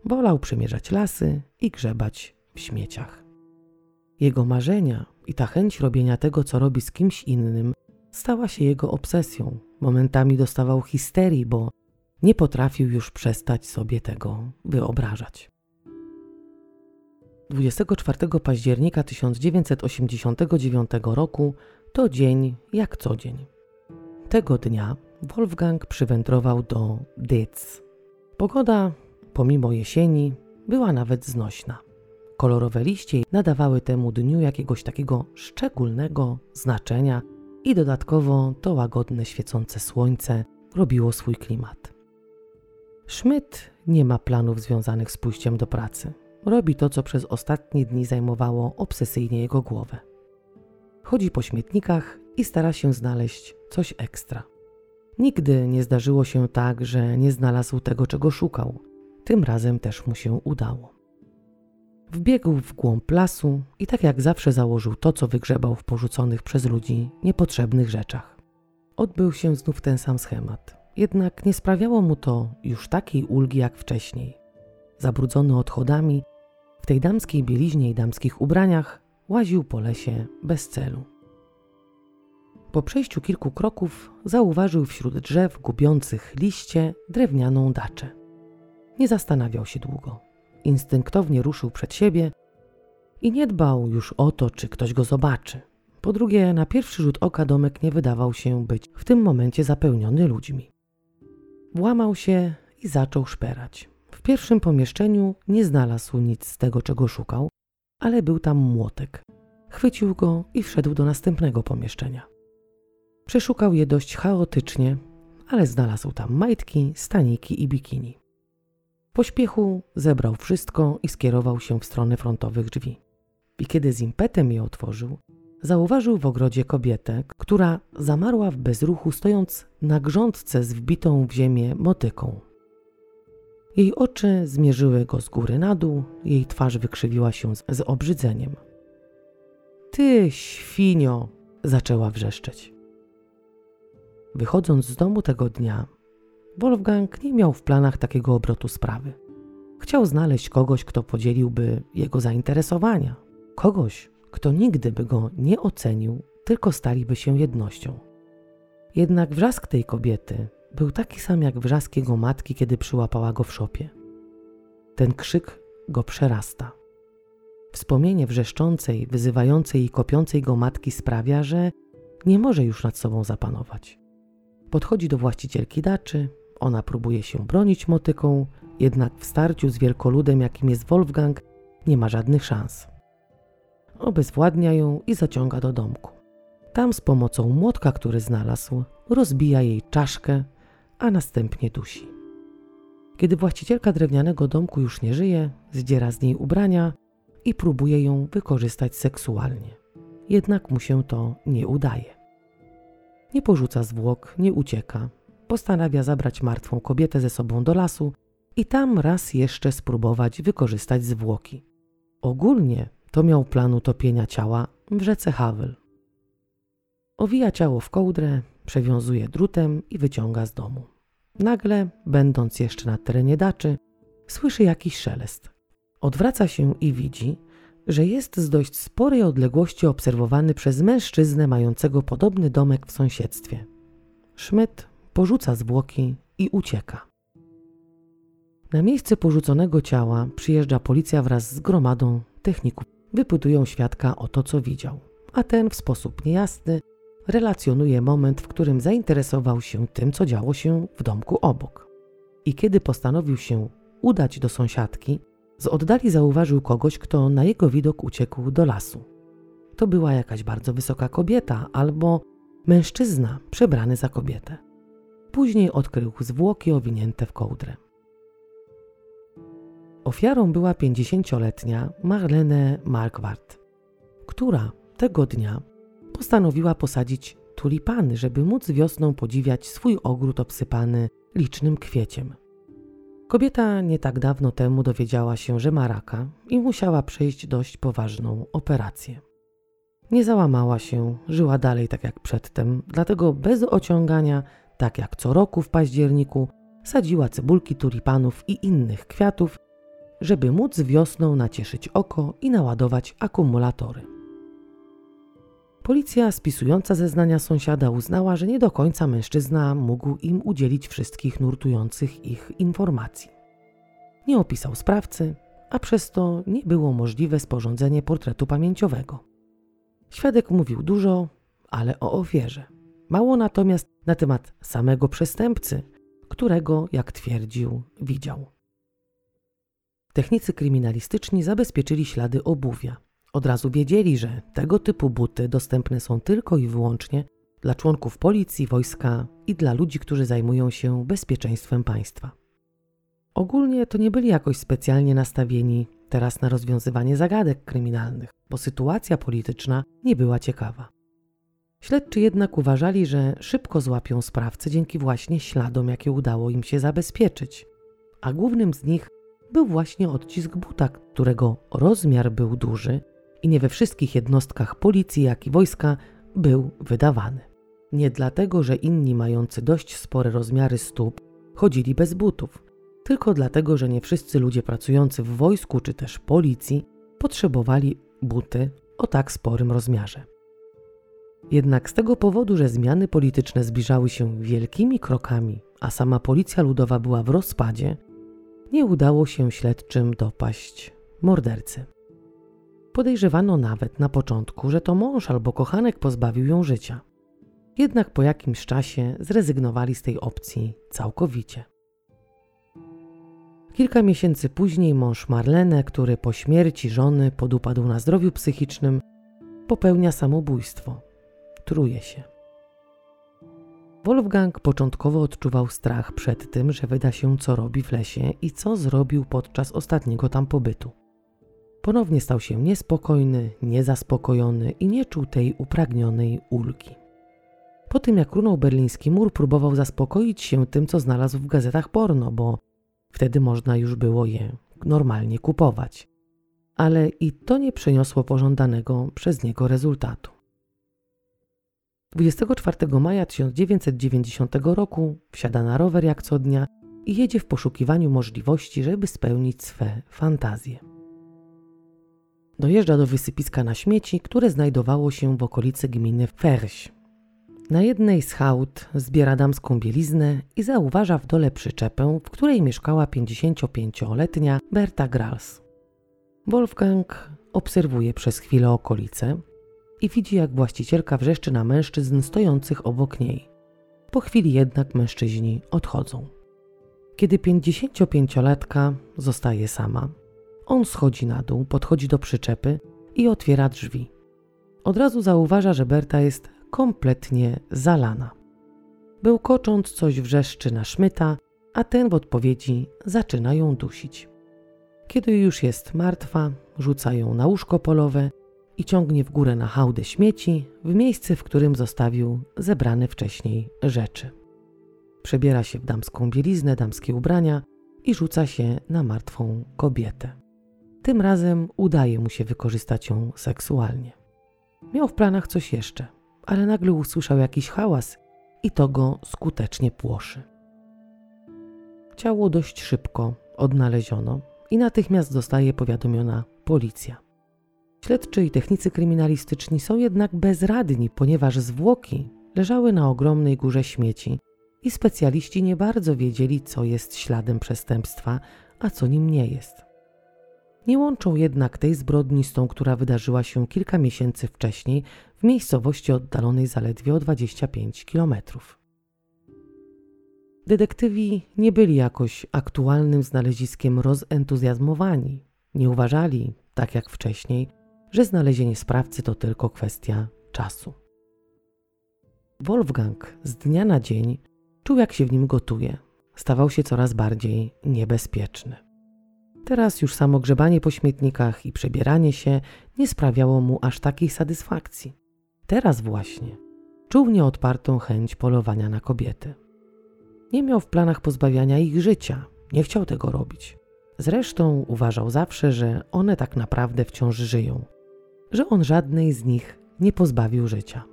S1: Wolał przemierzać lasy i grzebać w śmieciach. Jego marzenia i ta chęć robienia tego, co robi z kimś innym, stała się jego obsesją. Momentami dostawał histerii, bo nie potrafił już przestać sobie tego wyobrażać. 24 października 1989 roku to dzień jak co dzień. Tego dnia Wolfgang przywędrował do Dyc. Pogoda, pomimo jesieni, była nawet znośna. Kolorowe liście nadawały temu dniu jakiegoś takiego szczególnego znaczenia i dodatkowo to łagodne świecące słońce robiło swój klimat. Schmidt nie ma planów związanych z pójściem do pracy. Robi to, co przez ostatnie dni zajmowało obsesyjnie jego głowę. Chodzi po śmietnikach i stara się znaleźć coś ekstra. Nigdy nie zdarzyło się tak, że nie znalazł tego, czego szukał. Tym razem też mu się udało. Wbiegł w głąb lasu i tak jak zawsze założył to, co wygrzebał w porzuconych przez ludzi niepotrzebnych rzeczach. Odbył się znów ten sam schemat, jednak nie sprawiało mu to już takiej ulgi jak wcześniej. Zabrudzony odchodami, w tej damskiej bieliźnie i damskich ubraniach łaził po lesie bez celu. Po przejściu kilku kroków zauważył wśród drzew gubiących liście drewnianą daczę. Nie zastanawiał się długo. Instynktownie ruszył przed siebie i nie dbał już o to, czy ktoś go zobaczy. Po drugie, na pierwszy rzut oka domek nie wydawał się być w tym momencie zapełniony ludźmi. Włamał się i zaczął szperać. W pierwszym pomieszczeniu nie znalazł nic z tego, czego szukał, ale był tam młotek. Chwycił go i wszedł do następnego pomieszczenia. Przeszukał je dość chaotycznie, ale znalazł tam majtki, staniki i bikini. W pośpiechu zebrał wszystko i skierował się w stronę frontowych drzwi. I kiedy z impetem je otworzył, zauważył w ogrodzie kobietę, która zamarła w bezruchu, stojąc na grządce z wbitą w ziemię motyką. Jej oczy zmierzyły go z góry na dół, jej twarz wykrzywiła się z, z obrzydzeniem. Ty, świnio! zaczęła wrzeszczeć. Wychodząc z domu tego dnia, Wolfgang nie miał w planach takiego obrotu sprawy. Chciał znaleźć kogoś, kto podzieliłby jego zainteresowania, kogoś, kto nigdy by go nie ocenił, tylko staliby się jednością. Jednak wrzask tej kobiety był taki sam jak wrzask jego matki, kiedy przyłapała go w szopie. Ten krzyk go przerasta. Wspomnienie wrzeszczącej, wyzywającej i kopiącej go matki sprawia, że nie może już nad sobą zapanować. Podchodzi do właścicielki daczy, ona próbuje się bronić motyką, jednak w starciu z wielkoludem, jakim jest Wolfgang, nie ma żadnych szans. Obezwładnia ją i zaciąga do domku. Tam z pomocą młotka, który znalazł, rozbija jej czaszkę, a następnie dusi. Kiedy właścicielka drewnianego domku już nie żyje, zdziera z niej ubrania i próbuje ją wykorzystać seksualnie. Jednak mu się to nie udaje. Nie porzuca zwłok, nie ucieka. Postanawia zabrać martwą kobietę ze sobą do lasu i tam raz jeszcze spróbować wykorzystać zwłoki. Ogólnie to miał plan utopienia ciała w rzece Havel. Owija ciało w kołdrę, przewiązuje drutem i wyciąga z domu. Nagle, będąc jeszcze na terenie daczy, słyszy jakiś szelest. Odwraca się i widzi, że jest z dość sporej odległości obserwowany przez mężczyznę mającego podobny domek w sąsiedztwie. Szmyt porzuca zwłoki i ucieka. Na miejsce porzuconego ciała przyjeżdża policja wraz z gromadą techników. Wypytują świadka o to, co widział, a ten w sposób niejasny relacjonuje moment, w którym zainteresował się tym, co działo się w domku obok. I kiedy postanowił się udać do sąsiadki, z oddali zauważył kogoś, kto na jego widok uciekł do lasu. To była jakaś bardzo wysoka kobieta albo mężczyzna przebrany za kobietę. Później odkrył zwłoki owinięte w kołdrę. Ofiarą była 50-letnia Marlene Markwart, która tego dnia postanowiła posadzić tulipany, żeby móc wiosną podziwiać swój ogród obsypany licznym kwieciem. Kobieta nie tak dawno temu dowiedziała się, że ma raka i musiała przejść dość poważną operację. Nie załamała się, żyła dalej tak jak przedtem, dlatego bez ociągania, tak jak co roku w październiku, sadziła cebulki tulipanów i innych kwiatów, żeby móc wiosną nacieszyć oko i naładować akumulatory. Policja spisująca zeznania sąsiada uznała, że nie do końca mężczyzna mógł im udzielić wszystkich nurtujących ich informacji. Nie opisał sprawcy, a przez to nie było możliwe sporządzenie portretu pamięciowego. Świadek mówił dużo, ale o ofierze. Mało natomiast na temat samego przestępcy, którego, jak twierdził, widział. Technicy kryminalistyczni zabezpieczyli ślady obuwia, od razu wiedzieli, że tego typu buty dostępne są tylko i wyłącznie dla członków policji, wojska i dla ludzi, którzy zajmują się bezpieczeństwem państwa. Ogólnie to nie byli jakoś specjalnie nastawieni teraz na rozwiązywanie zagadek kryminalnych, bo sytuacja polityczna nie była ciekawa. Śledczy jednak uważali, że szybko złapią sprawcę dzięki właśnie śladom, jakie udało im się zabezpieczyć, a głównym z nich był właśnie odcisk buta, którego rozmiar był duży i nie we wszystkich jednostkach policji, jak i wojska był wydawany. Nie dlatego, że inni mający dość spore rozmiary stóp chodzili bez butów, tylko dlatego, że nie wszyscy ludzie pracujący w wojsku czy też policji potrzebowali buty o tak sporym rozmiarze. Jednak z tego powodu, że zmiany polityczne zbliżały się wielkimi krokami, a sama policja ludowa była w rozpadzie, nie udało się śledczym dopaść mordercy. Podejrzewano nawet na początku, że to mąż albo kochanek pozbawił ją życia. Jednak po jakimś czasie zrezygnowali z tej opcji całkowicie. Kilka miesięcy później mąż Marlene, który po śmierci żony podupadł na zdrowiu psychicznym, popełnia samobójstwo. Truje się. Wolfgang początkowo odczuwał strach przed tym, że wyda się, co robi w lesie i co zrobił podczas ostatniego tam pobytu. Ponownie stał się niespokojny, niezaspokojony i nie czuł tej upragnionej ulgi. Po tym jak runął berliński mur, próbował zaspokoić się tym, co znalazł w gazetach porno, bo wtedy można już było je normalnie kupować. Ale i to nie przyniosło pożądanego przez niego rezultatu. 24 maja 1990 roku wsiada na rower jak co dnia i jedzie w poszukiwaniu możliwości, żeby spełnić swe fantazje. Dojeżdża do wysypiska na śmieci, które znajdowało się w okolicy gminy Ferś. Na jednej z hałd zbiera damską bieliznę i zauważa w dole przyczepę, w której mieszkała 55-letnia Berta Grals. Wolfgang obserwuje przez chwilę okolice i widzi, jak właścicielka wrzeszczy na mężczyzn stojących obok niej. Po chwili jednak mężczyźni odchodzą. Kiedy 55-latka zostaje sama, on schodzi na dół, podchodzi do przyczepy i otwiera drzwi. Od razu zauważa, że Berta jest kompletnie zalana. Bełkocząc coś wrzeszczy na szmyta, a ten w odpowiedzi zaczyna ją dusić. Kiedy już jest martwa, rzuca ją na łóżko polowe i ciągnie w górę na hałdę śmieci, w miejsce, w którym zostawił zebrane wcześniej rzeczy. Przebiera się w damską bieliznę, damskie ubrania i rzuca się na martwą kobietę. Tym razem udaje mu się wykorzystać ją seksualnie. Miał w planach coś jeszcze, ale nagle usłyszał jakiś hałas i to go skutecznie płoszy. Ciało dość szybko odnaleziono i natychmiast zostaje powiadomiona policja. Śledczy i technicy kryminalistyczni są jednak bezradni, ponieważ zwłoki leżały na ogromnej górze śmieci i specjaliści nie bardzo wiedzieli, co jest śladem przestępstwa, a co nim nie jest. Nie łączą jednak tej zbrodni z tą, która wydarzyła się kilka miesięcy wcześniej w miejscowości oddalonej zaledwie o 25 kilometrów. Detektywi nie byli jakoś aktualnym znaleziskiem rozentuzjazmowani. Nie uważali, tak jak wcześniej, że znalezienie sprawcy to tylko kwestia czasu. Wolfgang z dnia na dzień czuł, jak się w nim gotuje. Stawał się coraz bardziej niebezpieczny. Teraz już samo grzebanie po śmietnikach i przebieranie się nie sprawiało mu aż takiej satysfakcji. Teraz właśnie czuł nieodpartą chęć polowania na kobiety. Nie miał w planach pozbawiania ich życia, nie chciał tego robić. Zresztą uważał zawsze, że one tak naprawdę wciąż żyją, że on żadnej z nich nie pozbawił życia.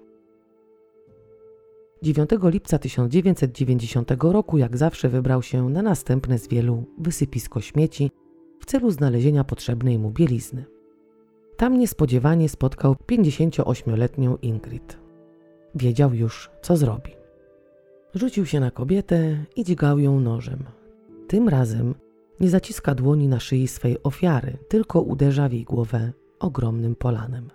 S1: 9 lipca 1990 roku, jak zawsze, wybrał się na następne z wielu wysypisko śmieci celu znalezienia potrzebnej mu bielizny. Tam niespodziewanie spotkał 58-letnią Ingrid. Wiedział już, co zrobi. Rzucił się na kobietę i dźgał ją nożem. Tym razem nie zaciska dłoni na szyi swej ofiary, tylko uderza w jej głowę ogromnym polanem.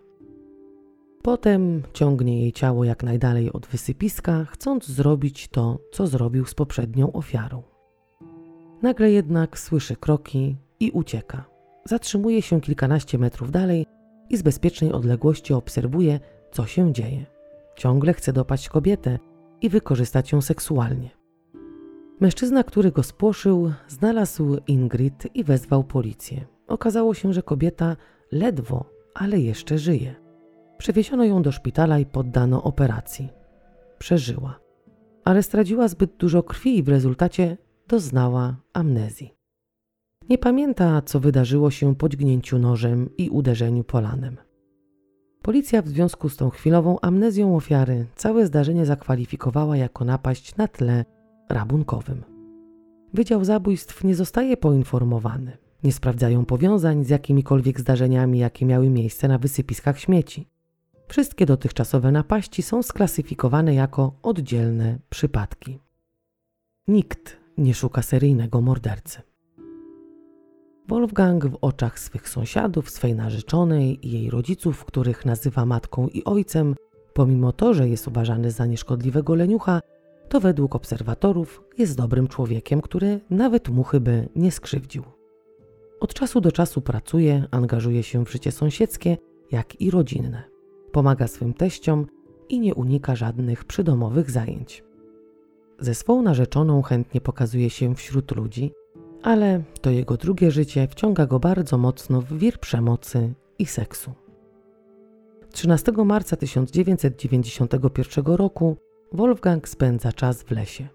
S1: Potem ciągnie jej ciało jak najdalej od wysypiska, chcąc zrobić to, co zrobił z poprzednią ofiarą. Nagle jednak słyszy kroki i ucieka. Zatrzymuje się kilkanaście metrów dalej i z bezpiecznej odległości obserwuje, co się dzieje. Ciągle chce dopaść kobietę i wykorzystać ją seksualnie. Mężczyzna, który go spłoszył, znalazł Ingrid i wezwał policję. Okazało się, że kobieta ledwo, ale jeszcze żyje. Przewieziono ją do szpitala i poddano operacji. Przeżyła, ale straciła zbyt dużo krwi i w rezultacie doznała amnezji. Nie pamięta, co wydarzyło się po dźgnięciu nożem i uderzeniu polanem. Policja w związku z tą chwilową amnezją ofiary całe zdarzenie zakwalifikowała jako napaść na tle rabunkowym. Wydział Zabójstw nie zostaje poinformowany. Nie sprawdzają powiązań z jakimikolwiek zdarzeniami, jakie miały miejsce na wysypiskach śmieci. Wszystkie dotychczasowe napaści są sklasyfikowane jako oddzielne przypadki. Nikt nie szuka seryjnego mordercy. Wolfgang w oczach swych sąsiadów, swej narzeczonej i jej rodziców, których nazywa matką i ojcem, pomimo to, że jest uważany za nieszkodliwego leniucha, to według obserwatorów jest dobrym człowiekiem, który nawet muchy by nie skrzywdził. Od czasu do czasu pracuje, angażuje się w życie sąsiedzkie, jak i rodzinne. Pomaga swym teściom i nie unika żadnych przydomowych zajęć. Ze swą narzeczoną chętnie pokazuje się wśród ludzi, ale to jego drugie życie wciąga go bardzo mocno w wir przemocy i seksu. 13 marca 1991 roku Wolfgang spędza czas w lesie.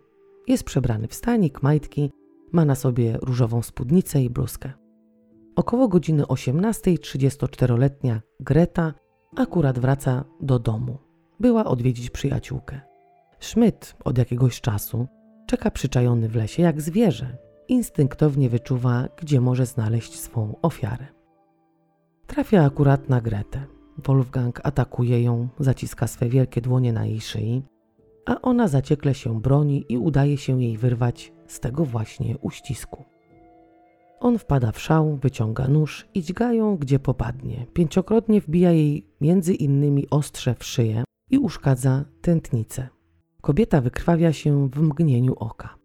S1: Jest przebrany w stanik, majtki, ma na sobie różową spódnicę i bluzkę. Około godziny 18 34-letnia Greta akurat wraca do domu. Była odwiedzić przyjaciółkę. Schmidt od jakiegoś czasu czeka przyczajony w lesie jak zwierzę. Instynktownie wyczuwa, gdzie może znaleźć swą ofiarę. Trafia akurat na Gretę. Wolfgang atakuje ją, zaciska swe wielkie dłonie na jej szyi, a ona zaciekle się broni i udaje się jej wyrwać z tego właśnie uścisku. On wpada w szał, wyciąga nóż i dźga ją gdzie popadnie. Pięciokrotnie wbija jej między innymi ostrze w szyję i uszkadza tętnicę. Kobieta wykrwawia się w mgnieniu oka.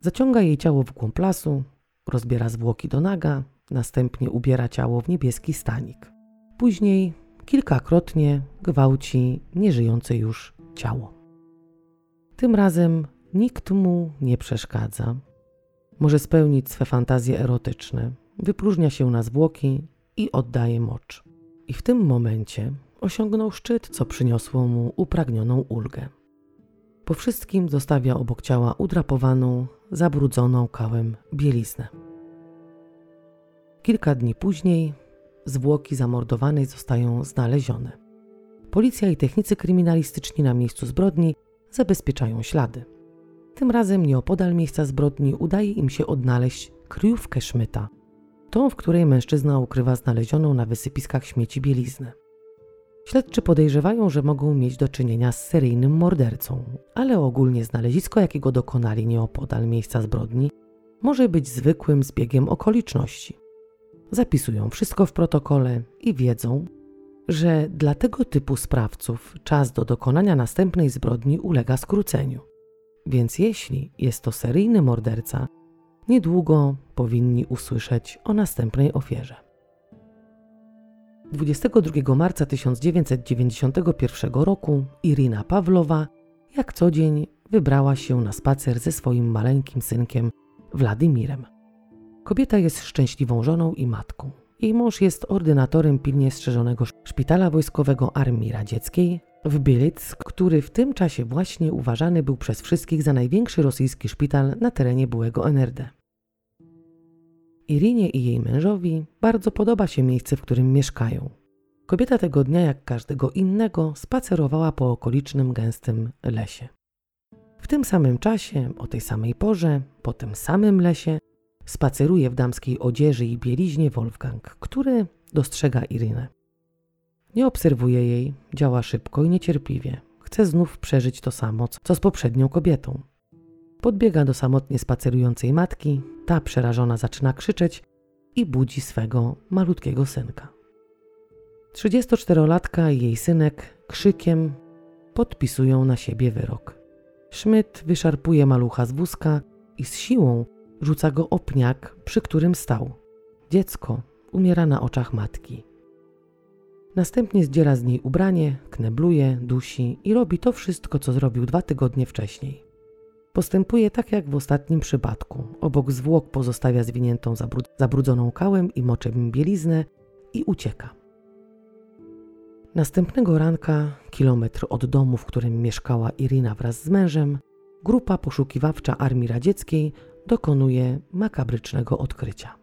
S1: Zaciąga jej ciało w głąb lasu, rozbiera zwłoki do naga, następnie ubiera ciało w niebieski stanik. Później kilkakrotnie gwałci nieżyjące już ciało. Tym razem nikt mu nie przeszkadza. Może spełnić swe fantazje erotyczne, wypróżnia się na zwłoki i oddaje mocz. I w tym momencie osiągnął szczyt, co przyniosło mu upragnioną ulgę. Po wszystkim zostawia obok ciała udrapowaną, zabrudzoną kałem bieliznę. Kilka dni później zwłoki zamordowanej zostają znalezione. Policja i technicy kryminalistyczni na miejscu zbrodni zabezpieczają ślady. Tym razem nieopodal miejsca zbrodni udaje im się odnaleźć kryjówkę Szmyta, tą, w której mężczyzna ukrywa znalezioną na wysypiskach śmieci bieliznę. Śledczy podejrzewają, że mogą mieć do czynienia z seryjnym mordercą, ale ogólnie znalezisko, jakiego dokonali nieopodal miejsca zbrodni, może być zwykłym zbiegiem okoliczności. Zapisują wszystko w protokole i wiedzą, że dla tego typu sprawców czas do dokonania następnej zbrodni ulega skróceniu. Więc jeśli jest to seryjny morderca, niedługo powinni usłyszeć o następnej ofierze. 22 marca 1991 roku Irina Pawlowa, jak co dzień, wybrała się na spacer ze swoim maleńkim synkiem Władimirem. Kobieta jest szczęśliwą żoną i matką. Jej mąż jest ordynatorem pilnie strzeżonego szpitala wojskowego Armii Radzieckiej w Bielic, który w tym czasie właśnie uważany był przez wszystkich za największy rosyjski szpital na terenie byłego NRD. Irinie i jej mężowi bardzo podoba się miejsce, w którym mieszkają. Kobieta tego dnia, jak każdego innego, spacerowała po okolicznym gęstym lesie. W tym samym czasie, o tej samej porze, po tym samym lesie, spaceruje w damskiej odzieży i bieliźnie Wolfgang, który dostrzega Irinę. Nie obserwuje jej, działa szybko i niecierpliwie. Chce znów przeżyć to samo, co z poprzednią kobietą. Podbiega do samotnie spacerującej matki, ta przerażona zaczyna krzyczeć i budzi swego malutkiego synka. 34-latka i jej synek krzykiem podpisują na siebie wyrok. Schmidt wyszarpuje malucha z wózka i z siłą rzuca go o pniak, przy którym stał. Dziecko umiera na oczach matki. Następnie zdziera z niej ubranie, knebluje, dusi i robi to wszystko, co zrobił dwa tygodnie wcześniej. Postępuje tak jak w ostatnim przypadku. Obok zwłok pozostawia zwiniętą zabrud zabrudzoną kałem i moczem bieliznę i ucieka. Następnego ranka, kilometr od domu, w którym mieszkała Irina wraz z mężem, grupa poszukiwawcza Armii Radzieckiej dokonuje makabrycznego odkrycia.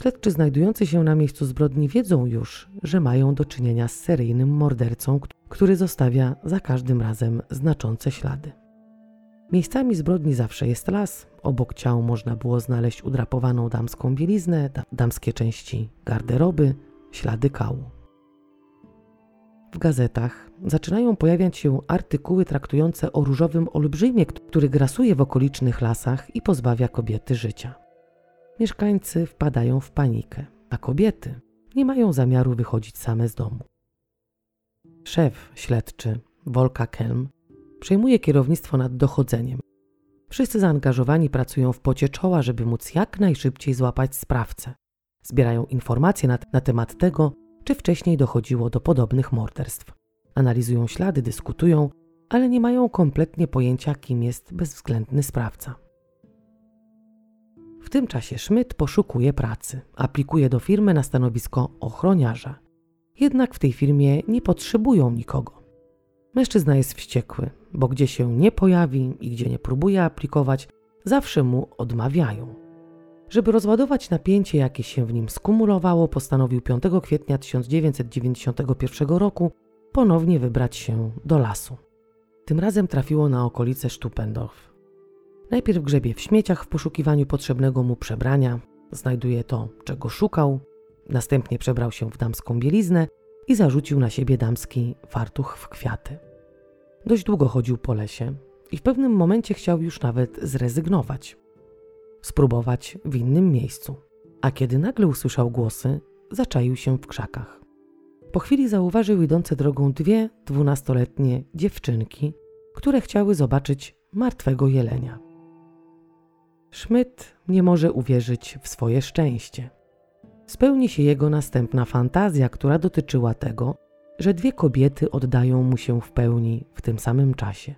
S1: Śledczy znajdujący się na miejscu zbrodni wiedzą już, że mają do czynienia z seryjnym mordercą, który zostawia za każdym razem znaczące ślady. Miejscami zbrodni zawsze jest las, Obok ciał można było znaleźć udrapowaną damską bieliznę, damskie części garderoby, ślady kału. W gazetach zaczynają pojawiać się artykuły traktujące o różowym olbrzymie, który grasuje w okolicznych lasach i pozbawia kobiety życia. Mieszkańcy wpadają w panikę, a kobiety nie mają zamiaru wychodzić same z domu. Szef śledczy, Wolka Kelm, przejmuje kierownictwo nad dochodzeniem. Wszyscy zaangażowani pracują w pocie czoła, żeby móc jak najszybciej złapać sprawcę. Zbierają informacje na, na temat tego, czy wcześniej dochodziło do podobnych morderstw. Analizują ślady, dyskutują, ale nie mają kompletnie pojęcia, kim jest bezwzględny sprawca. W tym czasie Schmidt poszukuje pracy, aplikuje do firmy na stanowisko ochroniarza. Jednak w tej firmie nie potrzebują nikogo. Mężczyzna jest wściekły, bo gdzie się nie pojawi i gdzie nie próbuje aplikować, zawsze mu odmawiają. Żeby rozładować napięcie, jakie się w nim skumulowało, postanowił 5 kwietnia 1991 roku ponownie wybrać się do lasu. Tym razem trafiło na okolice Stupendorf. Najpierw grzebie w śmieciach w poszukiwaniu potrzebnego mu przebrania, znajduje to, czego szukał, następnie przebrał się w damską bieliznę i zarzucił na siebie damski fartuch w kwiaty. Dość długo chodził po lesie i w pewnym momencie chciał już nawet zrezygnować. Spróbować w innym miejscu. A kiedy nagle usłyszał głosy, zaczaił się w krzakach. Po chwili zauważył idące drogą dwie dwunastoletnie dziewczynki, które chciały zobaczyć martwego jelenia. Schmidt nie może uwierzyć w swoje szczęście. Spełni się jego następna fantazja, która dotyczyła tego, że dwie kobiety oddają mu się w pełni w tym samym czasie.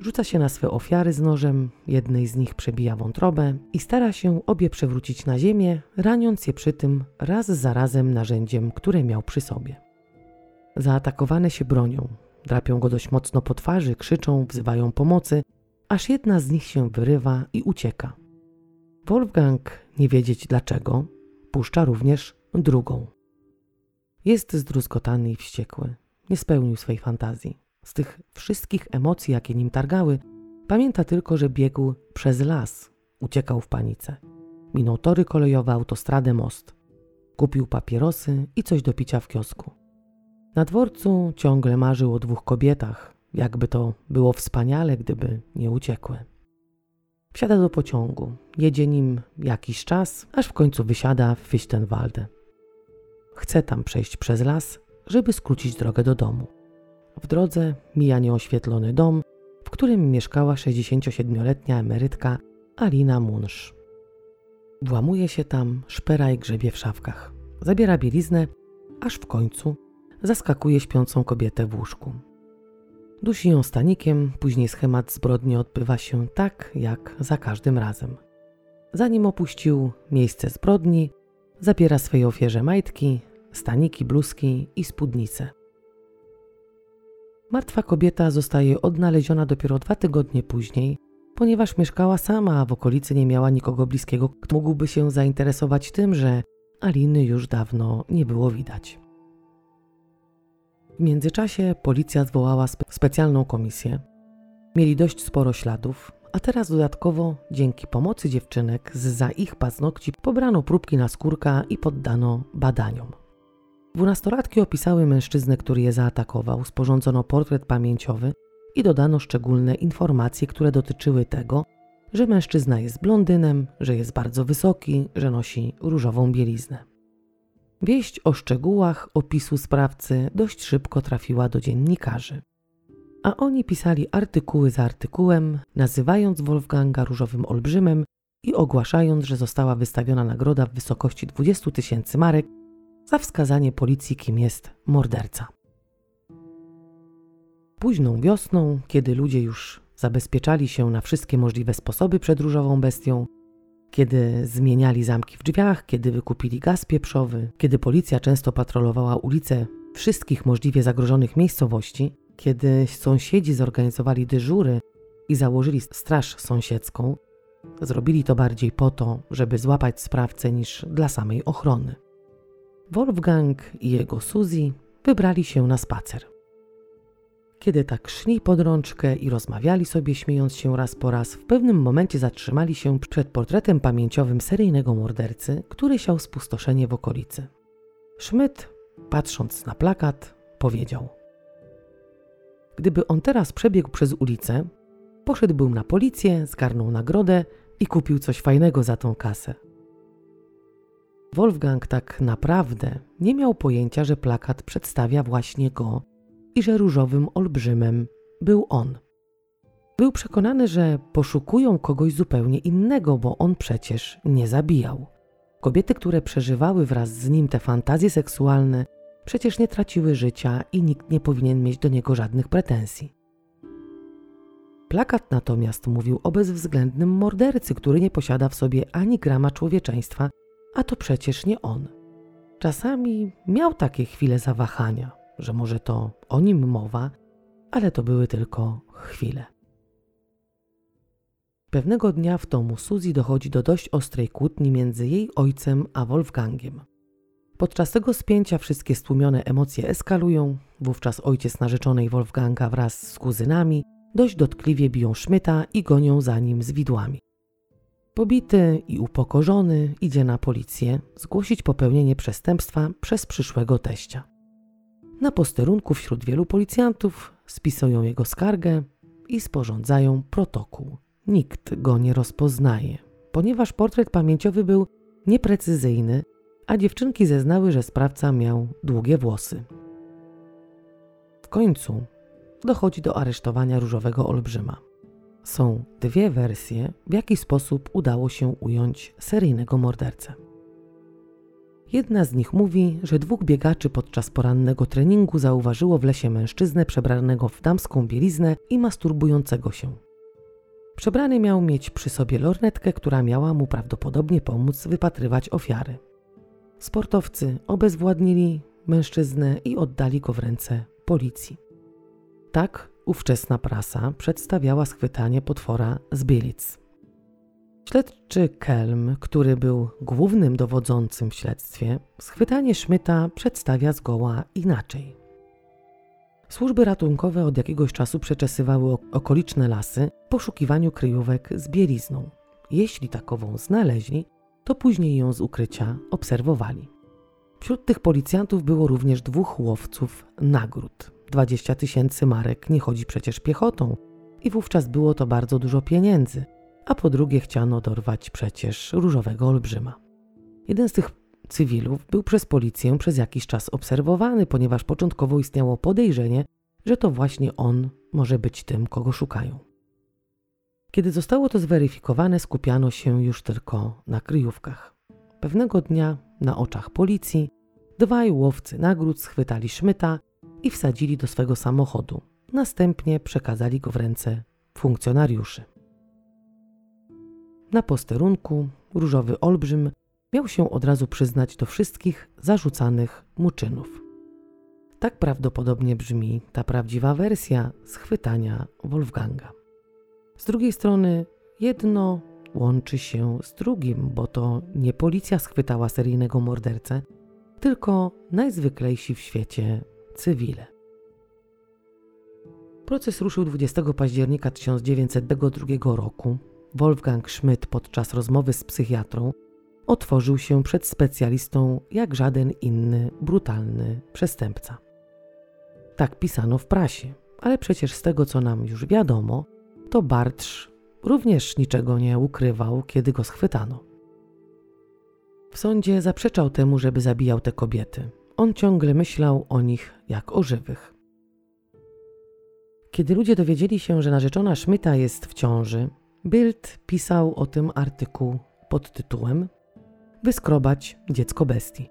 S1: Rzuca się na swe ofiary z nożem, jednej z nich przebija wątrobę i stara się obie przewrócić na ziemię, raniąc je przy tym raz za razem narzędziem, które miał przy sobie. Zaatakowane się bronią, drapią go dość mocno po twarzy, krzyczą, wzywają pomocy, aż jedna z nich się wyrywa i ucieka. Wolfgang, nie wiedzieć dlaczego, puszcza również drugą. Jest zdruzgotany i wściekły. Nie spełnił swej fantazji. Z tych wszystkich emocji, jakie nim targały, pamięta tylko, że biegł przez las. Uciekał w panice. Minął tory kolejowe, autostradę, most. Kupił papierosy i coś do picia w kiosku. Na dworcu ciągle marzył o dwóch kobietach, jakby to było wspaniale, gdyby nie uciekły. Wsiada do pociągu, jedzie nim jakiś czas, aż w końcu wysiada w Fichtenwalde. Chce tam przejść przez las, żeby skrócić drogę do domu. W drodze mija nieoświetlony dom, w którym mieszkała 67-letnia emerytka Alina Munsz. Włamuje się tam, szpera i grzebie w szafkach. Zabiera bieliznę, aż w końcu zaskakuje śpiącą kobietę w łóżku. Dusi ją stanikiem, później schemat zbrodni odbywa się tak, jak za każdym razem. Zanim opuścił miejsce zbrodni, zabiera swej ofierze majtki, staniki, bluzki i spódnice. Martwa kobieta zostaje odnaleziona dopiero dwa tygodnie później, ponieważ mieszkała sama, a w okolicy nie miała nikogo bliskiego, kto mógłby się zainteresować tym, że Aliny już dawno nie było widać. W międzyczasie policja zwołała spe specjalną komisję. Mieli dość sporo śladów, a teraz dodatkowo, dzięki pomocy dziewczynek, z za ich paznokci pobrano próbki na skórka i poddano badaniom. Dwunastolatki opisały mężczyznę, który je zaatakował, sporządzono portret pamięciowy i dodano szczególne informacje, które dotyczyły tego, że mężczyzna jest blondynem, że jest bardzo wysoki, że nosi różową bieliznę. Wieść o szczegółach opisu sprawcy dość szybko trafiła do dziennikarzy. A oni pisali artykuły za artykułem, nazywając Wolfganga różowym olbrzymem i ogłaszając, że została wystawiona nagroda w wysokości 20 tysięcy marek za wskazanie policji, kim jest morderca. Późną wiosną, kiedy ludzie już zabezpieczali się na wszystkie możliwe sposoby przed różową bestią, kiedy zmieniali zamki w drzwiach, kiedy wykupili gaz pieprzowy, kiedy policja często patrolowała ulice wszystkich możliwie zagrożonych miejscowości, kiedy sąsiedzi zorganizowali dyżury i założyli straż sąsiedzką, zrobili to bardziej po to, żeby złapać sprawcę niż dla samej ochrony. Wolfgang i jego Suzy wybrali się na spacer. Kiedy tak szli pod rączkę i rozmawiali sobie, śmiejąc się raz po raz, w pewnym momencie zatrzymali się przed portretem pamięciowym seryjnego mordercy, który siał spustoszenie w okolicy. Schmidt, patrząc na plakat, powiedział: Gdyby on teraz przebiegł przez ulicę, poszedłbym na policję, zgarnął nagrodę i kupił coś fajnego za tą kasę. Wolfgang tak naprawdę nie miał pojęcia, że plakat przedstawia właśnie go i że różowym olbrzymem był on. Był przekonany, że poszukują kogoś zupełnie innego, bo on przecież nie zabijał. Kobiety, które przeżywały wraz z nim te fantazje seksualne, przecież nie traciły życia i nikt nie powinien mieć do niego żadnych pretensji. Plakat natomiast mówił o bezwzględnym mordercy, który nie posiada w sobie ani grama człowieczeństwa, a to przecież nie on. Czasami miał takie chwile zawahania, że może to o nim mowa, ale to były tylko chwile. Pewnego dnia w domu Suzy dochodzi do dość ostrej kłótni między jej ojcem a Wolfgangiem. Podczas tego spięcia wszystkie stłumione emocje eskalują, wówczas ojciec narzeczonej Wolfganga wraz z kuzynami dość dotkliwie biją Szmyta i gonią za nim z widłami. Pobity i upokorzony idzie na policję zgłosić popełnienie przestępstwa przez przyszłego teścia. Na posterunku wśród wielu policjantów spisują jego skargę i sporządzają protokół. Nikt go nie rozpoznaje, ponieważ portret pamięciowy był nieprecyzyjny, a dziewczynki zeznały, że sprawca miał długie włosy. W końcu dochodzi do aresztowania różowego olbrzyma. Są dwie wersje, w jaki sposób udało się ująć seryjnego mordercę. Jedna z nich mówi, że dwóch biegaczy podczas porannego treningu zauważyło w lesie mężczyznę przebranego w damską bieliznę i masturbującego się. Przebrany miał mieć przy sobie lornetkę, która miała mu prawdopodobnie pomóc wypatrywać ofiary. Sportowcy obezwładnili mężczyznę i oddali go w ręce policji. Tak ówczesna prasa przedstawiała schwytanie potwora z Bielic. Śledczy Kelm, który był głównym dowodzącym w śledztwie, schwytanie Szmyta przedstawia zgoła inaczej. Służby ratunkowe od jakiegoś czasu przeczesywały okoliczne lasy w poszukiwaniu kryjówek z bielizną. Jeśli takową znaleźli, to później ją z ukrycia obserwowali. Wśród tych policjantów było również dwóch łowców nagród. 20 tysięcy marek nie chodzi przecież piechotą i wówczas było to bardzo dużo pieniędzy, a po drugie chciano dorwać przecież różowego olbrzyma. Jeden z tych cywilów był przez policję przez jakiś czas obserwowany, ponieważ początkowo istniało podejrzenie, że to właśnie on może być tym, kogo szukają. Kiedy zostało to zweryfikowane, skupiano się już tylko na kryjówkach. Pewnego dnia na oczach policji dwaj łowcy nagród schwytali Szmyta i wsadzili do swego samochodu. Następnie przekazali go w ręce funkcjonariuszy. Na posterunku różowy olbrzym miał się od razu przyznać do wszystkich zarzucanych mu czynów. Tak prawdopodobnie brzmi ta prawdziwa wersja schwytania Wolfganga. Z drugiej strony, jedno łączy się z drugim, bo to nie policja schwytała seryjnego mordercę, tylko najzwyklejsi w świecie cywile. Proces ruszył 20 października 1902 roku. Wolfgang Schmidt podczas rozmowy z psychiatrą otworzył się przed specjalistą jak żaden inny brutalny przestępca. Tak pisano w prasie, ale przecież z tego co nam już wiadomo, to Bartsz również niczego nie ukrywał, kiedy go schwytano. W sądzie zaprzeczał temu, żeby zabijał te kobiety. On ciągle myślał o nich jak o żywych. Kiedy ludzie dowiedzieli się, że narzeczona Szmyta jest w ciąży, Bild pisał o tym artykuł pod tytułem Wyskrobać dziecko bestii.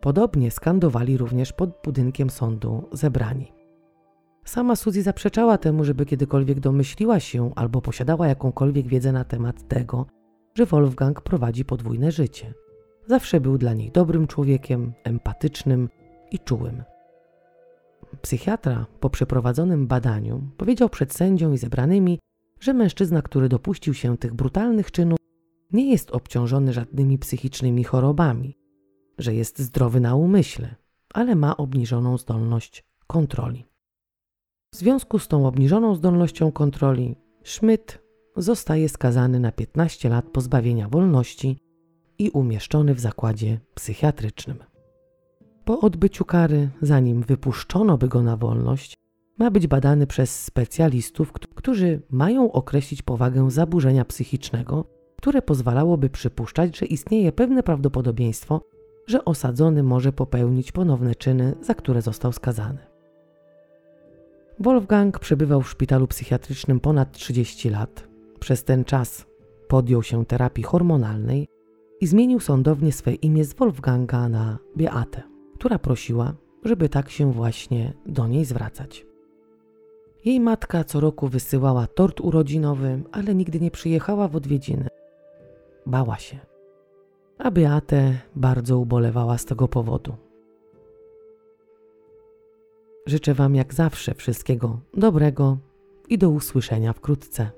S1: Podobnie skandowali również pod budynkiem sądu zebrani. Sama Suzy zaprzeczała temu, żeby kiedykolwiek domyśliła się albo posiadała jakąkolwiek wiedzę na temat tego, że Wolfgang prowadzi podwójne życie. Zawsze był dla niej dobrym człowiekiem, empatycznym i czułym. Psychiatra po przeprowadzonym badaniu powiedział przed sędzią i zebranymi, że mężczyzna, który dopuścił się tych brutalnych czynów, nie jest obciążony żadnymi psychicznymi chorobami, że jest zdrowy na umyśle, ale ma obniżoną zdolność kontroli. W związku z tą obniżoną zdolnością kontroli, Schmidt zostaje skazany na 15 lat pozbawienia wolności i umieszczony w zakładzie psychiatrycznym. Po odbyciu kary, zanim wypuszczono by go na wolność, ma być badany przez specjalistów, którzy mają określić powagę zaburzenia psychicznego, które pozwalałoby przypuszczać, że istnieje pewne prawdopodobieństwo, że osadzony może popełnić ponowne czyny, za które został skazany. Wolfgang przebywał w szpitalu psychiatrycznym ponad 30 lat. Przez ten czas podjął się terapii hormonalnej i zmienił sądownie swe imię z Wolfganga na Beatę, która prosiła, żeby tak się właśnie do niej zwracać. Jej matka co roku wysyłała tort urodzinowy, ale nigdy nie przyjechała w odwiedziny. Bała się. A Beatę bardzo ubolewała z tego powodu. Życzę Wam jak zawsze wszystkiego dobrego i do usłyszenia wkrótce.